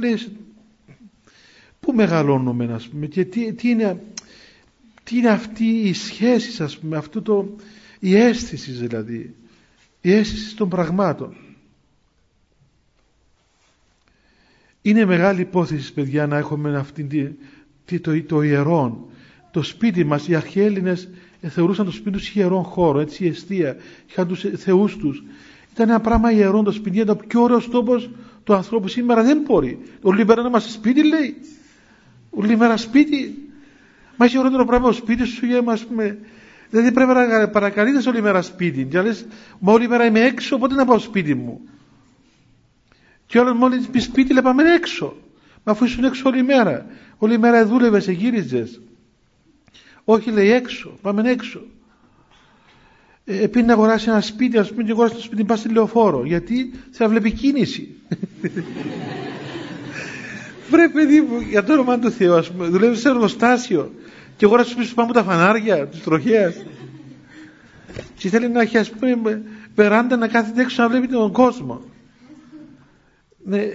λες πού μεγαλώνουμε ας πούμε και τι, τι, είναι, τι είναι αυτή η σχέση ας πούμε αυτό το, η αίσθηση δηλαδή η αίσθηση των πραγμάτων είναι μεγάλη υπόθεση παιδιά να έχουμε αυτή τη, το, το ιερό το σπίτι μας οι αρχαίοι Έλληνες ε, θεωρούσαν το σπίτι τους ιερό χώρο, έτσι η αιστεία, είχαν τους θεούς τους. Ήταν ένα πράγμα ιερό το σπίτι, ήταν ο πιο ωραίος τόπος του ανθρώπου σήμερα δεν μπορεί. Όλη μέρα να είμαστε σπίτι λέει. Όλη μέρα σπίτι. Μα έχει ωραίο πράγμα ο σπίτι σου για μας πούμε. Δηλαδή πρέπει να παρακαλείς όλη μέρα σπίτι. Και λες, μα όλη μέρα είμαι έξω, πότε να πάω σπίτι μου. Και όλος μόλις πει σπίτι λέει πάμε έξω. Μα αφού ήσουν έξω όλη μέρα. Όλη μέρα δούλευες, γύριζες. Όχι λέει έξω, πάμε έξω. Ε, να αγοράσει ένα σπίτι, ας πούμε, και αγοράσει το σπίτι, πας στη λεωφόρο. Γιατί θα βλέπει κίνηση. Βρε παιδί μου, για το όνομα του Θεού, ας πούμε, δουλεύεις σε εργοστάσιο και αγοράσει πίσω πάνω τα φανάρια τη τροχέα. Και θέλει να έχει, ας πούμε, βεράντα να κάθεται έξω να βλέπει τον κόσμο. Ναι.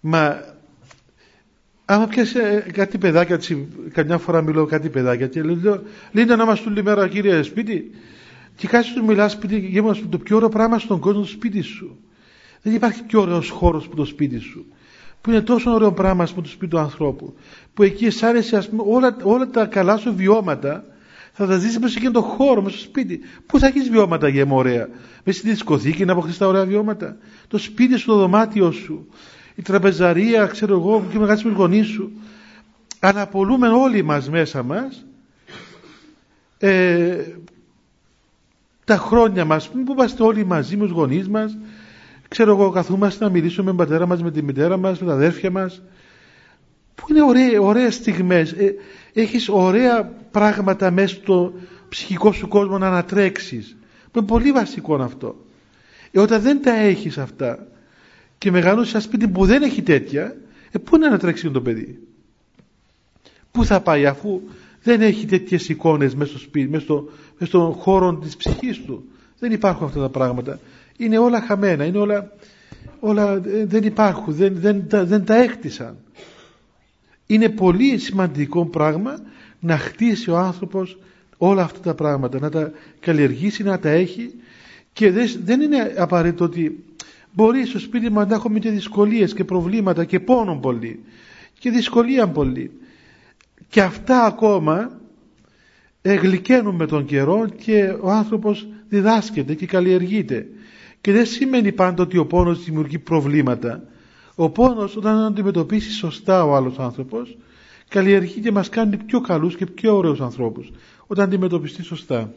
Μα άμα πιάσει κάτι παιδάκια, καμιά φορά μιλώ κάτι παιδάκια και λέω, λέει να είμαστε όλη μέρα κύριε σπίτι και κάτσε του μιλάς σπίτι γέμος το πιο ωραίο πράγμα στον κόσμο το σπίτι σου. Δεν υπάρχει πιο ωραίος χώρος που το σπίτι σου. Που είναι τόσο ωραίο πράγμα πούμε, το σπίτι του ανθρώπου. Που εκεί αισθάνεσαι ας πούμε, όλα, όλα τα καλά σου βιώματα θα τα ζήσεις μέσα σε εκείνο το χώρο, μέσα στο σπίτι. Πού θα έχεις βιώματα για ωραία; Μέσα στη δισκοθήκη να αποκτήσει τα ωραία βιώματα. Το σπίτι σου, το δωμάτιο σου, η τραπεζαρία, ξέρω εγώ, και μεγάλη γονείς σου. Αναπολούμε όλοι μας μέσα μας ε, τα χρόνια μας που είμαστε όλοι μαζί με τους γονείς μας ξέρω εγώ καθόμαστε να μιλήσουμε με τον πατέρα μας με τη μητέρα μας με τα αδέρφια μας που είναι ωραίες, ωραίες στιγμές ε, έχεις ωραία πράγματα μέσα στο ψυχικό σου κόσμο να ανατρέξεις που είναι πολύ βασικό αυτό ε, όταν δεν τα έχεις αυτά και μεγαλώσεις ένα σπίτι που δεν έχει τέτοια ε, πού να ανατρέξει το παιδί; Πού θα πάει αφού δεν έχει τέτοιες εικόνες μέσα στο σπίτι, μέσα, στο, μέσα στον χώρο της ψυχής του; Δεν υπάρχουν αυτά τα πράγματα. Είναι όλα χαμένα, είναι όλα, όλα ε, δεν υπάρχουν, δεν, δεν, δεν, δεν τα έκτισαν. Είναι πολύ σημαντικό πράγμα να χτίσει ο άνθρωπος όλα αυτά τα πράγματα, να τα καλλιεργήσει, να τα έχει. Και δεν είναι απαραίτητο ότι μπορεί στο σπίτι μας να έχουμε και δυσκολίες και προβλήματα και πόνο πολύ και δυσκολία πολύ. Και αυτά ακόμα εγλυκαίνουν με τον καιρό και ο άνθρωπος διδάσκεται και καλλιεργείται και δεν σημαίνει πάντα ότι ο πόνος δημιουργεί προβλήματα. Ο πόνος όταν αντιμετωπίσει σωστά ο άλλος άνθρωπος καλλιεργεί και μας κάνει πιο καλούς και πιο ωραίους ανθρώπους όταν αντιμετωπιστεί σωστά.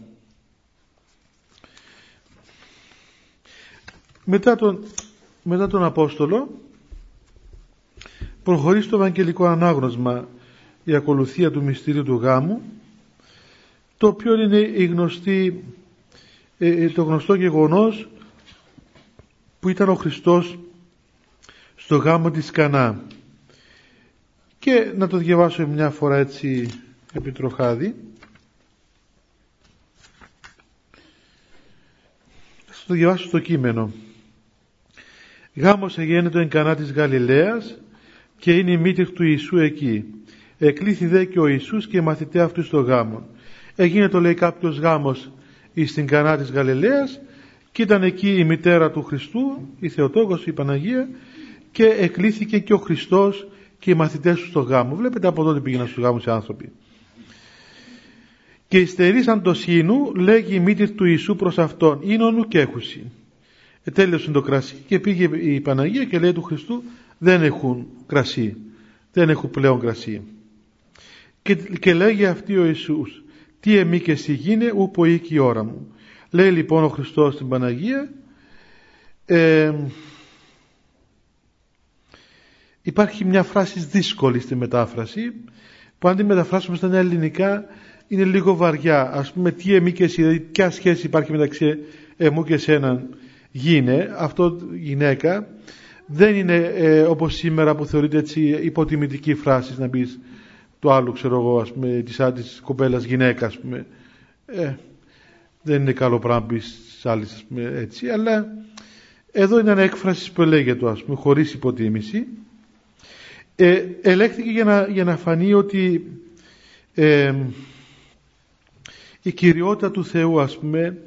Μετά τον, μετά τον Απόστολο προχωρεί στο Ευαγγελικό Ανάγνωσμα η ακολουθία του μυστήριου του γάμου το οποίο είναι η γνωστή, ε, ε, το γνωστό γεγονός που ήταν ο Χριστός στο γάμο της Κανά. Και να το διαβάσω μια φορά έτσι επιτροχάδι θα το διαβάσω στο κείμενο. Γάμος εγένετο εν Κανά της Γαλιλαίας και είναι η μύτη του Ιησού εκεί. Εκλήθη δε και ο Ιησούς και οι μαθητέ αυτού στο γάμο. Έγινε το λέει κάποιος γάμος στην Κανά της Γαλιλαίας και ήταν εκεί η μητέρα του Χριστού, η Θεοτόκος, η Παναγία και εκλήθηκε και ο Χριστός και οι μαθητές του στο γάμο. Βλέπετε από τότε πήγαιναν στους γάμους οι άνθρωποι. Και υστερήσαν το σύνου, λέγει η μύτη του Ιησού προς αυτόν, είναι και έχουσι. Ετέλειωσε το κρασί και πήγε η Παναγία και λέει του Χριστού, δεν έχουν κρασί, δεν έχουν πλέον κρασί. Και, και λέγει αυτή ο Ιησούς τι εμεί και εσύ γίνε ούπο ή η ώρα μου. Λέει λοιπόν ο Χριστός στην Παναγία ε, υπάρχει μια φράση δύσκολη στη μετάφραση που αν τη μεταφράσουμε στα ελληνικά είναι λίγο βαριά. Ας πούμε τι εμεί και εσύ, δηλαδή ποια σχέση υπάρχει μεταξύ εμού και εσένα γίνε, αυτό γυναίκα δεν είναι ε, όπως σήμερα που θεωρείται έτσι υποτιμητική φράση να πεις του άλλου ξέρω εγώ ας πούμε της άντης κοπέλας γυναίκα ας πούμε ε, δεν είναι καλό πράγμα πεις στις άλλες ας πούμε έτσι αλλά εδώ είναι ένα έκφραση που λέγεται ας πούμε χωρίς υποτίμηση ε, ελέγχθηκε για να, για να φανεί ότι ε, η κυριότητα του Θεού ας πούμε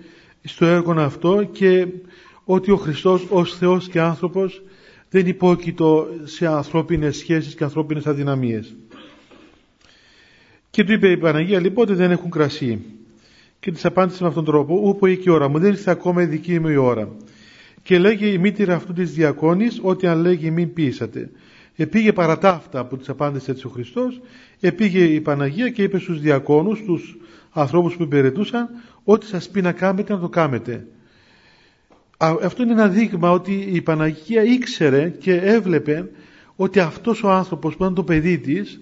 στο έργο αυτό και ότι ο Χριστός ως Θεός και άνθρωπος δεν υπόκειτο σε ανθρώπινες σχέσεις και ανθρώπινες αδυναμίες. Και του είπε η Παναγία λοιπόν ότι δεν έχουν κρασί. Και της απάντησε με αυτόν τον τρόπο, Ούπο η ώρα μου, δεν ήρθε ακόμα η δική μου η ώρα. Και λέγει η μήτηρα αυτού της διακόνης, ότι αν λέγει μην πείσατε. Επήγε παρά τα αυτά που της απάντησε έτσι ο Χριστός, επήγε η Παναγία και είπε στους διακόνους, στους ανθρώπους που υπηρετούσαν, ό,τι σας πει να κάνετε να το κάνετε. Αυτό είναι ένα δείγμα ότι η Παναγία ήξερε και έβλεπε ότι αυτός ο άνθρωπος που ήταν το παιδί της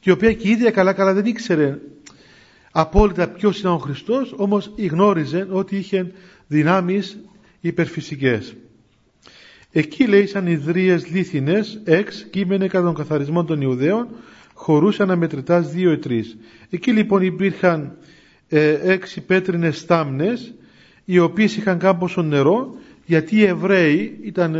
και η οποία και η ίδια καλά καλά δεν ήξερε απόλυτα ποιος ήταν ο Χριστός όμως γνώριζε ότι είχε δυνάμεις υπερφυσικές. Εκεί λέει σαν ιδρύες λίθινες εξ κείμενε κατά τον καθαρισμό των Ιουδαίων χωρούσαν αμετρητάς δύο ή τρεις. Εκεί λοιπόν υπήρχαν ε, έξι πέτρινες στάμνες οι οποίες είχαν κάμποσο νερό γιατί οι Εβραίοι ήταν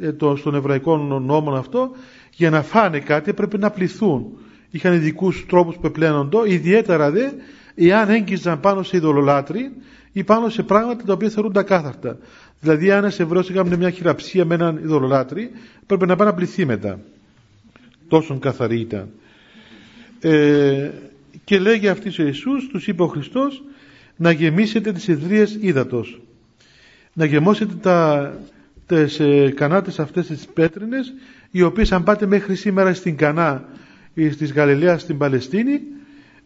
ε, το, στον εβραϊκό νόμο αυτό για να φάνε κάτι έπρεπε να πληθούν είχαν ειδικούς τρόπους που επλένοντο, ιδιαίτερα δε εάν έγκυζαν πάνω σε ειδωλολάτρη ή πάνω σε πράγματα τα οποία θεωρούν τα κάθαρτα. Δηλαδή, αν ένας Εβραίος έκανε μια χειραψία με έναν ειδωλολάτρη, πρέπει να πάει να πληθεί μετά. Τόσο καθαρή ήταν. Ε, και λέγει αυτής ο Ιησούς τους είπε ο Χριστός να γεμίσετε τις ιδρύες ύδατος να γεμώσετε τα, τις ε, κανάτες αυτές τις πέτρινες οι οποίες αν πάτε μέχρι σήμερα στην Κανά ή στις Γαλιλαία στην Παλαιστίνη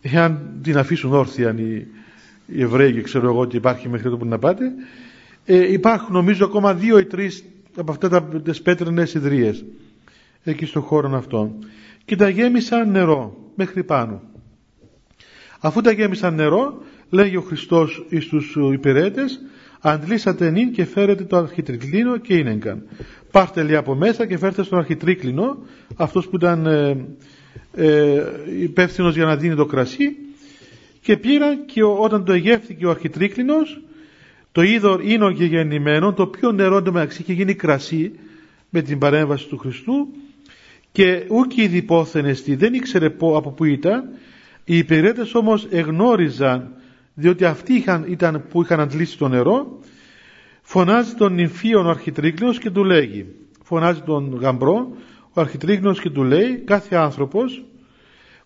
εάν την αφήσουν όρθια οι, οι Εβραίοι και ξέρω εγώ ότι υπάρχει μέχρι εδώ που να πάτε ε, υπάρχουν νομίζω ακόμα δύο ή τρεις από αυτά τα, τις πέτρινες ιδρύες εκεί στον χώρο αυτόν και τα γέμισαν νερό μέχρι πάνω αφού τα γέμισαν νερό λέγει ο Χριστός εις τους υπηρέτες αντλήσατε νυν και φέρετε το αρχιτρικλίνο και ίνεγκαν. Πάρτε λέει από μέσα και φέρτε στον αρχιτρίκλινο, αυτός που ήταν ε, ε, υπεύθυνος για να δίνει το κρασί και πήρα και όταν το εγεύθηκε ο αρχιτρίκλινος το είδωρ είναι και γεννημένο, το πιο νερό το μεταξύ είχε γίνει κρασί με την παρέμβαση του Χριστού και ούκοι διπόθενε δεν ήξερε από πού ήταν. Οι υπηρέτες όμως εγνώριζαν διότι αυτοί είχαν, ήταν που είχαν αντλήσει το νερό. Φωνάζει τον νυμφίον ο αρχιτρίκλινος και του λέγει φωνάζει τον γαμπρό ο αρχιτρίκλινος και του λέει κάθε άνθρωπος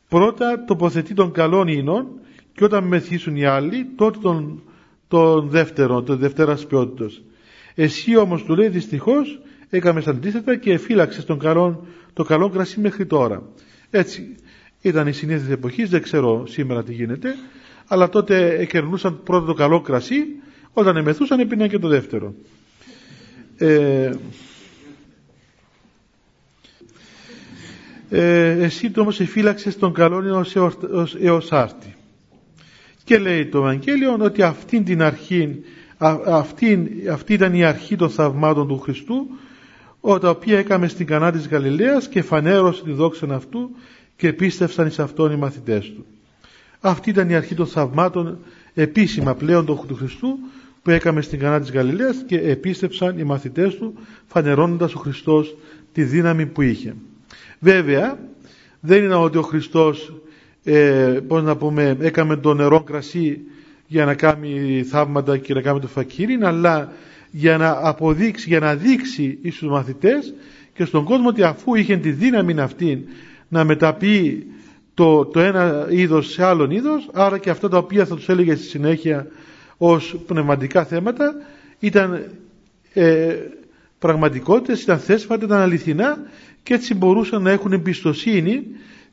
πρώτα τοποθετεί τον καλόν ίνων και όταν μεθύσουν οι άλλοι τότε τον, τον δεύτερο, τον δευτέρας ποιότητος. Εσύ όμως του λέει δυστυχώς έκαμες αντίθετα και φύλαξε τον καλό, το καλό κρασί μέχρι τώρα. Έτσι ήταν η συνήθεια της εποχής, δεν ξέρω σήμερα τι γίνεται αλλά τότε εκερνούσαν πρώτα το καλό κρασί, όταν εμεθούσαν έπιναν και το δεύτερο. Ε, ε, εσύ το όμως εφύλαξες τον καλό ως, έως, έως άρτη. Και λέει το Ευαγγέλιο ότι αυτή την αρχή, αυτή, αυτή ήταν η αρχή των θαυμάτων του Χριστού, τα οποία έκαμε στην κανά της Γαλιλαίας και φανέρωσε τη δόξα αυτού και πίστευσαν εις αυτόν οι μαθητές του. Αυτή ήταν η αρχή των θαυμάτων επίσημα πλέον του Χριστού που έκαμε στην κανά της Γαλιλαίας και επίστεψαν οι μαθητές του φανερώνοντας ο Χριστός τη δύναμη που είχε. Βέβαια δεν είναι ότι ο Χριστός ε, πώς να πούμε έκαμε το νερό κρασί για να κάνει θαύματα και να κάνει το φακύρι αλλά για να αποδείξει, για να δείξει στους μαθητές και στον κόσμο ότι αφού είχε τη δύναμη αυτή να μεταποιεί το, το ένα είδος σε άλλον είδος, άρα και αυτά τα οποία θα τους έλεγε στη συνέχεια ως πνευματικά θέματα ήταν ε, πραγματικότητες, ήταν θέσφατα, ήταν αληθινά και έτσι μπορούσαν να έχουν εμπιστοσύνη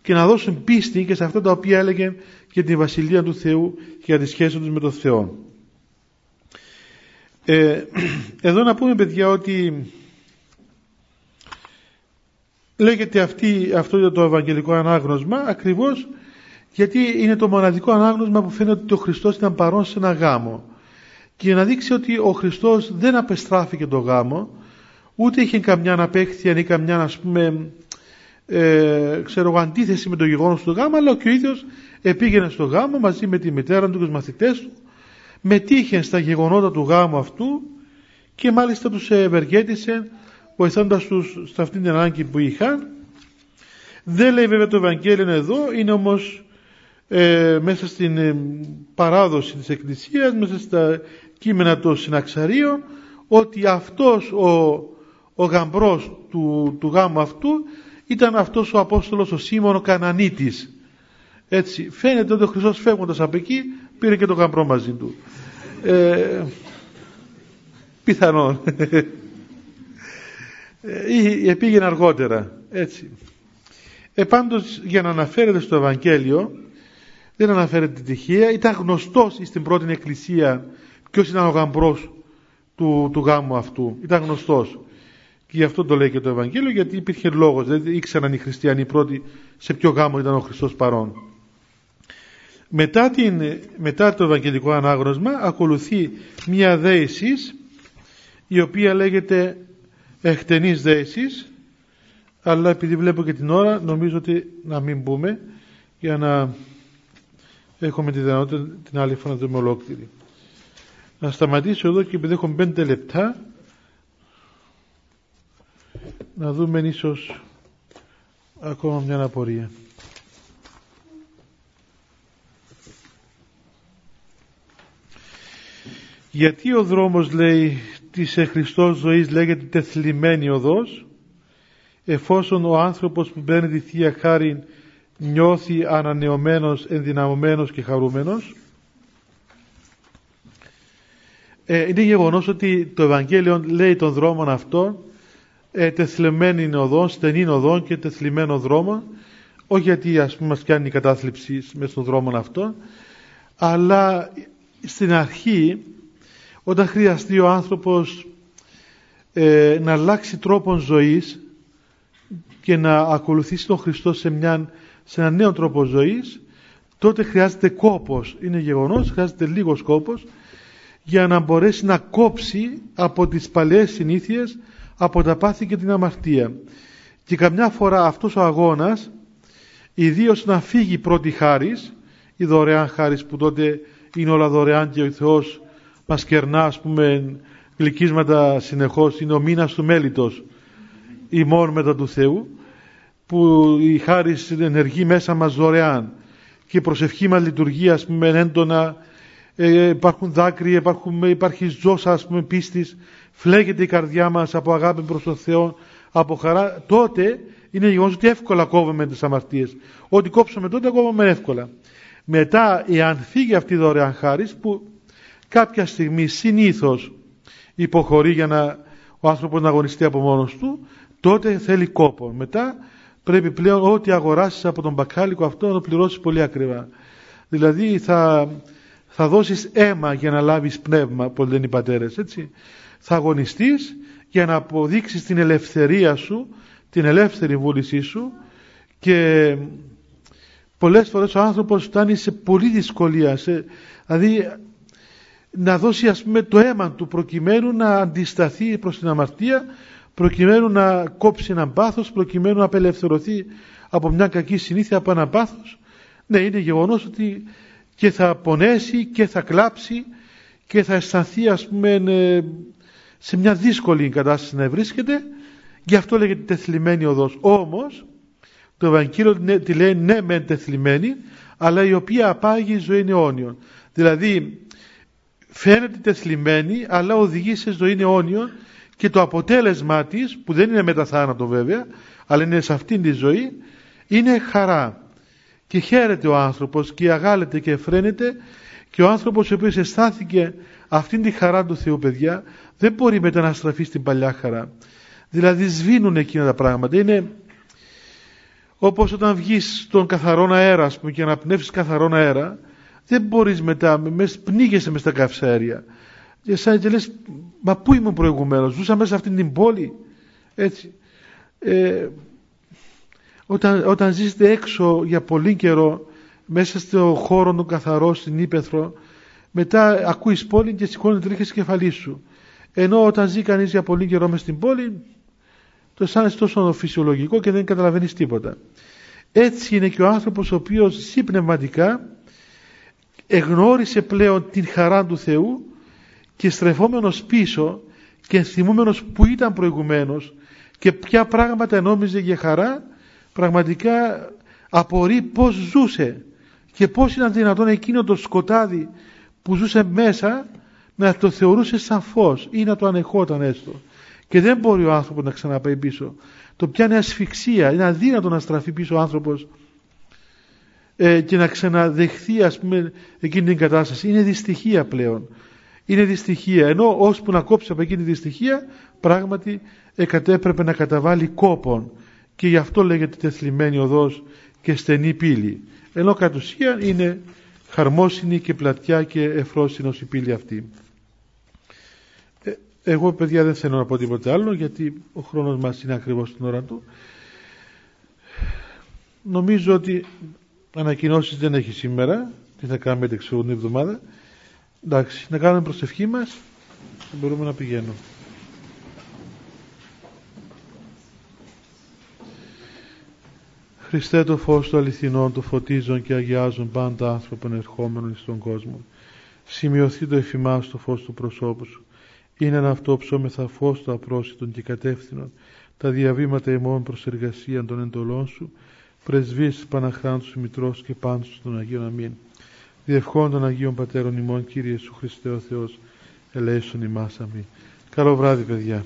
και να δώσουν πίστη και σε αυτά τα οποία έλεγε για την Βασιλεία του Θεού και για τη σχέση τους με τον Θεό. Ε, εδώ να πούμε παιδιά ότι λέγεται αυτή, αυτό το Ευαγγελικό ανάγνωσμα ακριβώς γιατί είναι το μοναδικό ανάγνωσμα που φαίνεται ότι ο Χριστός ήταν παρόν σε ένα γάμο και για να δείξει ότι ο Χριστός δεν απεστράφηκε το γάμο ούτε είχε καμιά αναπέχθεια ή καμιά ας πούμε ε, ξέρω, αντίθεση με το γεγονός του γάμου αλλά και ο ίδιος επήγαινε στο γάμο μαζί με τη μητέρα του και τους μαθητές του μετήχε στα γεγονότα του γάμου αυτού και μάλιστα τους ευεργέτησε βοηθώντας τους σε αυτήν την ανάγκη που είχαν. Δεν λέει βέβαια το Ευαγγέλιο εδώ, είναι όμως ε, μέσα στην ε, παράδοση της Εκκλησίας, μέσα στα κείμενα των συναξαρίων, ότι αυτός ο, ο γαμπρός του, του γάμου αυτού ήταν αυτός ο Απόστολος ο Σίμων ο Κανανίτης. Έτσι, φαίνεται ότι ο Χριστός φεύγοντας από εκεί πήρε και το γαμπρό μαζί του. Ε, πιθανόν ή ε, πήγαινε αργότερα. Έτσι. Ε, πάντως για να αναφέρεται στο Ευαγγέλιο δεν αναφέρεται τυχαία. Ήταν γνωστός στην πρώτη εκκλησία ποιος ήταν ο γαμπρός του, του γάμου αυτού. Ήταν γνωστός και γι' αυτό το λέει και το Ευαγγέλιο γιατί υπήρχε λόγος δεν ήξεραν οι χριστιανοί πρώτοι σε ποιο γάμο ήταν ο Χριστός παρόν μετά, την, μετά το Ευαγγελικό Ανάγνωσμα ακολουθεί μια δέησης η οποία λέγεται εκτενής δέσης αλλά επειδή βλέπω και την ώρα νομίζω ότι να μην μπούμε για να έχουμε τη δυνατότητα την άλλη φορά να δούμε ολόκληρη. Να σταματήσω εδώ και επειδή έχω πέντε λεπτά να δούμε ίσως ακόμα μια απορία. Γιατί ο δρόμος λέει της Χριστός ζωής λέγεται τεθλιμμένη οδός εφόσον ο άνθρωπος που παίρνει τη Θεία Χάρη νιώθει ανανεωμένος, ενδυναμωμένος και χαρούμενος ε, είναι γεγονός ότι το Ευαγγέλιο λέει τον δρόμο αυτό ε, τεθλεμένη οδόν, στενή οδόν και τεθλιμμένο δρόμο. Όχι γιατί ας πούμε μας κάνει η κατάθλιψη μέσα στον δρόμο αυτό αλλά στην αρχή όταν χρειαστεί ο άνθρωπος ε, να αλλάξει τρόπο ζωής και να ακολουθήσει τον Χριστό σε, μια, σε ένα νέο τρόπο ζωής τότε χρειάζεται κόπος. Είναι γεγονός, χρειάζεται λίγος κόπος για να μπορέσει να κόψει από τις παλαιές συνήθειες από τα πάθη και την αμαρτία. Και καμιά φορά αυτός ο αγώνας ιδίως να φύγει πρώτη χάρις η δωρεάν χάρις που τότε είναι όλα δωρεάν και ο Θεός μας κερνά ας πούμε γλυκίσματα συνεχώς είναι ο μήνας του μέλητος ημών μετά του Θεού που η χάρις ενεργεί μέσα μας δωρεάν. Και η προσευχή μας λειτουργεί ας πούμε έντονα ε, υπάρχουν δάκρυα, υπάρχουν, υπάρχει ζώσα ας πούμε πίστης φλέγεται η καρδιά μας από αγάπη προς τον Θεό από χαρά. Τότε είναι γεγονός ότι εύκολα κόβουμε τις αμαρτίες. Ό,τι κόψουμε τότε κόβουμε εύκολα. Μετά εάν φύγει αυτή η δωρεάν χάρις που κάποια στιγμή συνήθως υποχωρεί για να ο άνθρωπος να αγωνιστεί από μόνος του τότε θέλει κόπο. Μετά πρέπει πλέον ό,τι αγοράσεις από τον μπακάλικο αυτό να το πληρώσεις πολύ ακριβά. Δηλαδή θα, θα δώσεις αίμα για να λάβεις πνεύμα που λένε οι πατέρες έτσι θα αγωνιστείς για να αποδείξεις την ελευθερία σου την ελεύθερη βούλησή σου. Και πολλές φορές ο άνθρωπος φτάνει σε πολύ δυσκολία σε, δηλαδή να δώσει ας πούμε το αίμα του προκειμένου να αντισταθεί προς την αμαρτία προκειμένου να κόψει έναν πάθος προκειμένου να απελευθερωθεί από μια κακή συνήθεια από ένα πάθος. Ναι είναι γεγονός ότι και θα πονέσει και θα κλάψει και θα αισθανθεί ας πούμε ε, σε μια δύσκολη κατάσταση να βρίσκεται. Γι' αυτό λέγεται τεθλιμένη οδός. Όμως το Ευαγγέλιο ναι, τη λέει ναι μεν τεθλιμένη αλλά η οποία απάγει ζωή αιώνιων δηλαδή φαίνεται τεθλιμένη αλλά οδηγεί σε ζωή αιώνιων και το αποτέλεσμά της που δεν είναι μετά θάνατο βέβαια αλλά είναι σε αυτήν τη ζωή είναι χαρά. Και χαίρεται ο άνθρωπος και αγάλεται και φρένεται και ο άνθρωπος ο οποίος αισθάνθηκε αυτήν τη χαρά του Θεού παιδιά δεν μπορεί μετά να στραφεί στην παλιά χαρά. Δηλαδή σβήνουν εκείνα τα πράγματα. Είναι όπως όταν βγεις στον καθαρό αέρα ας πούμε, και να πνεύσεις καθαρό αέρα δεν μπορείς μετά, μες, πνίγεσαι μες στα καυσαέρια. Και σαν και λες μα πού ήμουν προηγουμένως ζούσα μέσα σε αυτήν την πόλη έτσι. Ε, όταν, όταν ζήσετε έξω για πολύ καιρό μέσα στο χώρο του καθαρό στην Ήπεθρο μετά ακούεις πόλη και σηκώνει τρίχες κεφαλή σου. Ενώ όταν ζει κανείς για πολύ καιρό μέσα στην πόλη το αισθάνεσαι τόσο φυσιολογικό και δεν καταλαβαίνεις τίποτα. Έτσι είναι και ο άνθρωπος ο οποίος ζει πνευματικά εγνώρισε πλέον την χαρά του Θεού και στρεφόμενος πίσω και θυμούμενος που ήταν προηγουμένως και ποια πράγματα νόμιζε για χαρά πραγματικά απορεί πως ζούσε και πως ήταν δυνατόν εκείνο το σκοτάδι που ζούσε μέσα να το θεωρούσε σαν φως ή να το ανεχόταν έστω. Και δεν μπορεί ο άνθρωπος να ξαναπάει πίσω. Το πιάνει ασφυξία. Είναι αδύνατο να στραφεί πίσω ο άνθρωπος ε, και να ξαναδεχθεί ας πούμε εκείνη την κατάσταση. Είναι δυστυχία πλέον. Είναι δυστυχία. Ενώ ώσπου να κόψει από εκείνη τη δυστυχία πράγματι εκατέπρεπε να καταβάλει κόπον. Και γι' αυτό λέγεται τεθλιμένη οδός και στενή πύλη. Ενώ κατ' ουσία είναι χαρμόσυνη και πλατιά και εφρόσινος η πύλη αυτή. Ε, εγώ παιδιά δεν θέλω να πω τίποτε άλλο γιατί ο χρόνος μας είναι ακριβώς στην ώρα του. Νομίζω ότι ανακοινώσεις δεν έχει σήμερα τι θα κάνουμε την εξωγονή εβδομάδα. Εντάξει να κάνουμε προσευχή μας και μπορούμε να πηγαίνουμε Χριστέ το φως του αληθινών, το φωτίζουν και αγιάζουν πάντα άνθρωπον ερχόμενων στον κόσμο. Σημειωθεί το εφημάς το φως του προσώπου σου. Είναι ένα αυτό ψώμεθα φως του απρόσιτων και κατεύθυνων, τα διαβήματα ημών προς εργασία των εντολών σου, πρεσβείς Παναχράντου Μητρός και πάντως των Αγίων Αμήν. Διευχών των Αγίων Πατέρων ημών, Κύριε Σου Χριστέ ο Θεός, ελέησον ημάς αμήν. Καλό βράδυ παιδιά.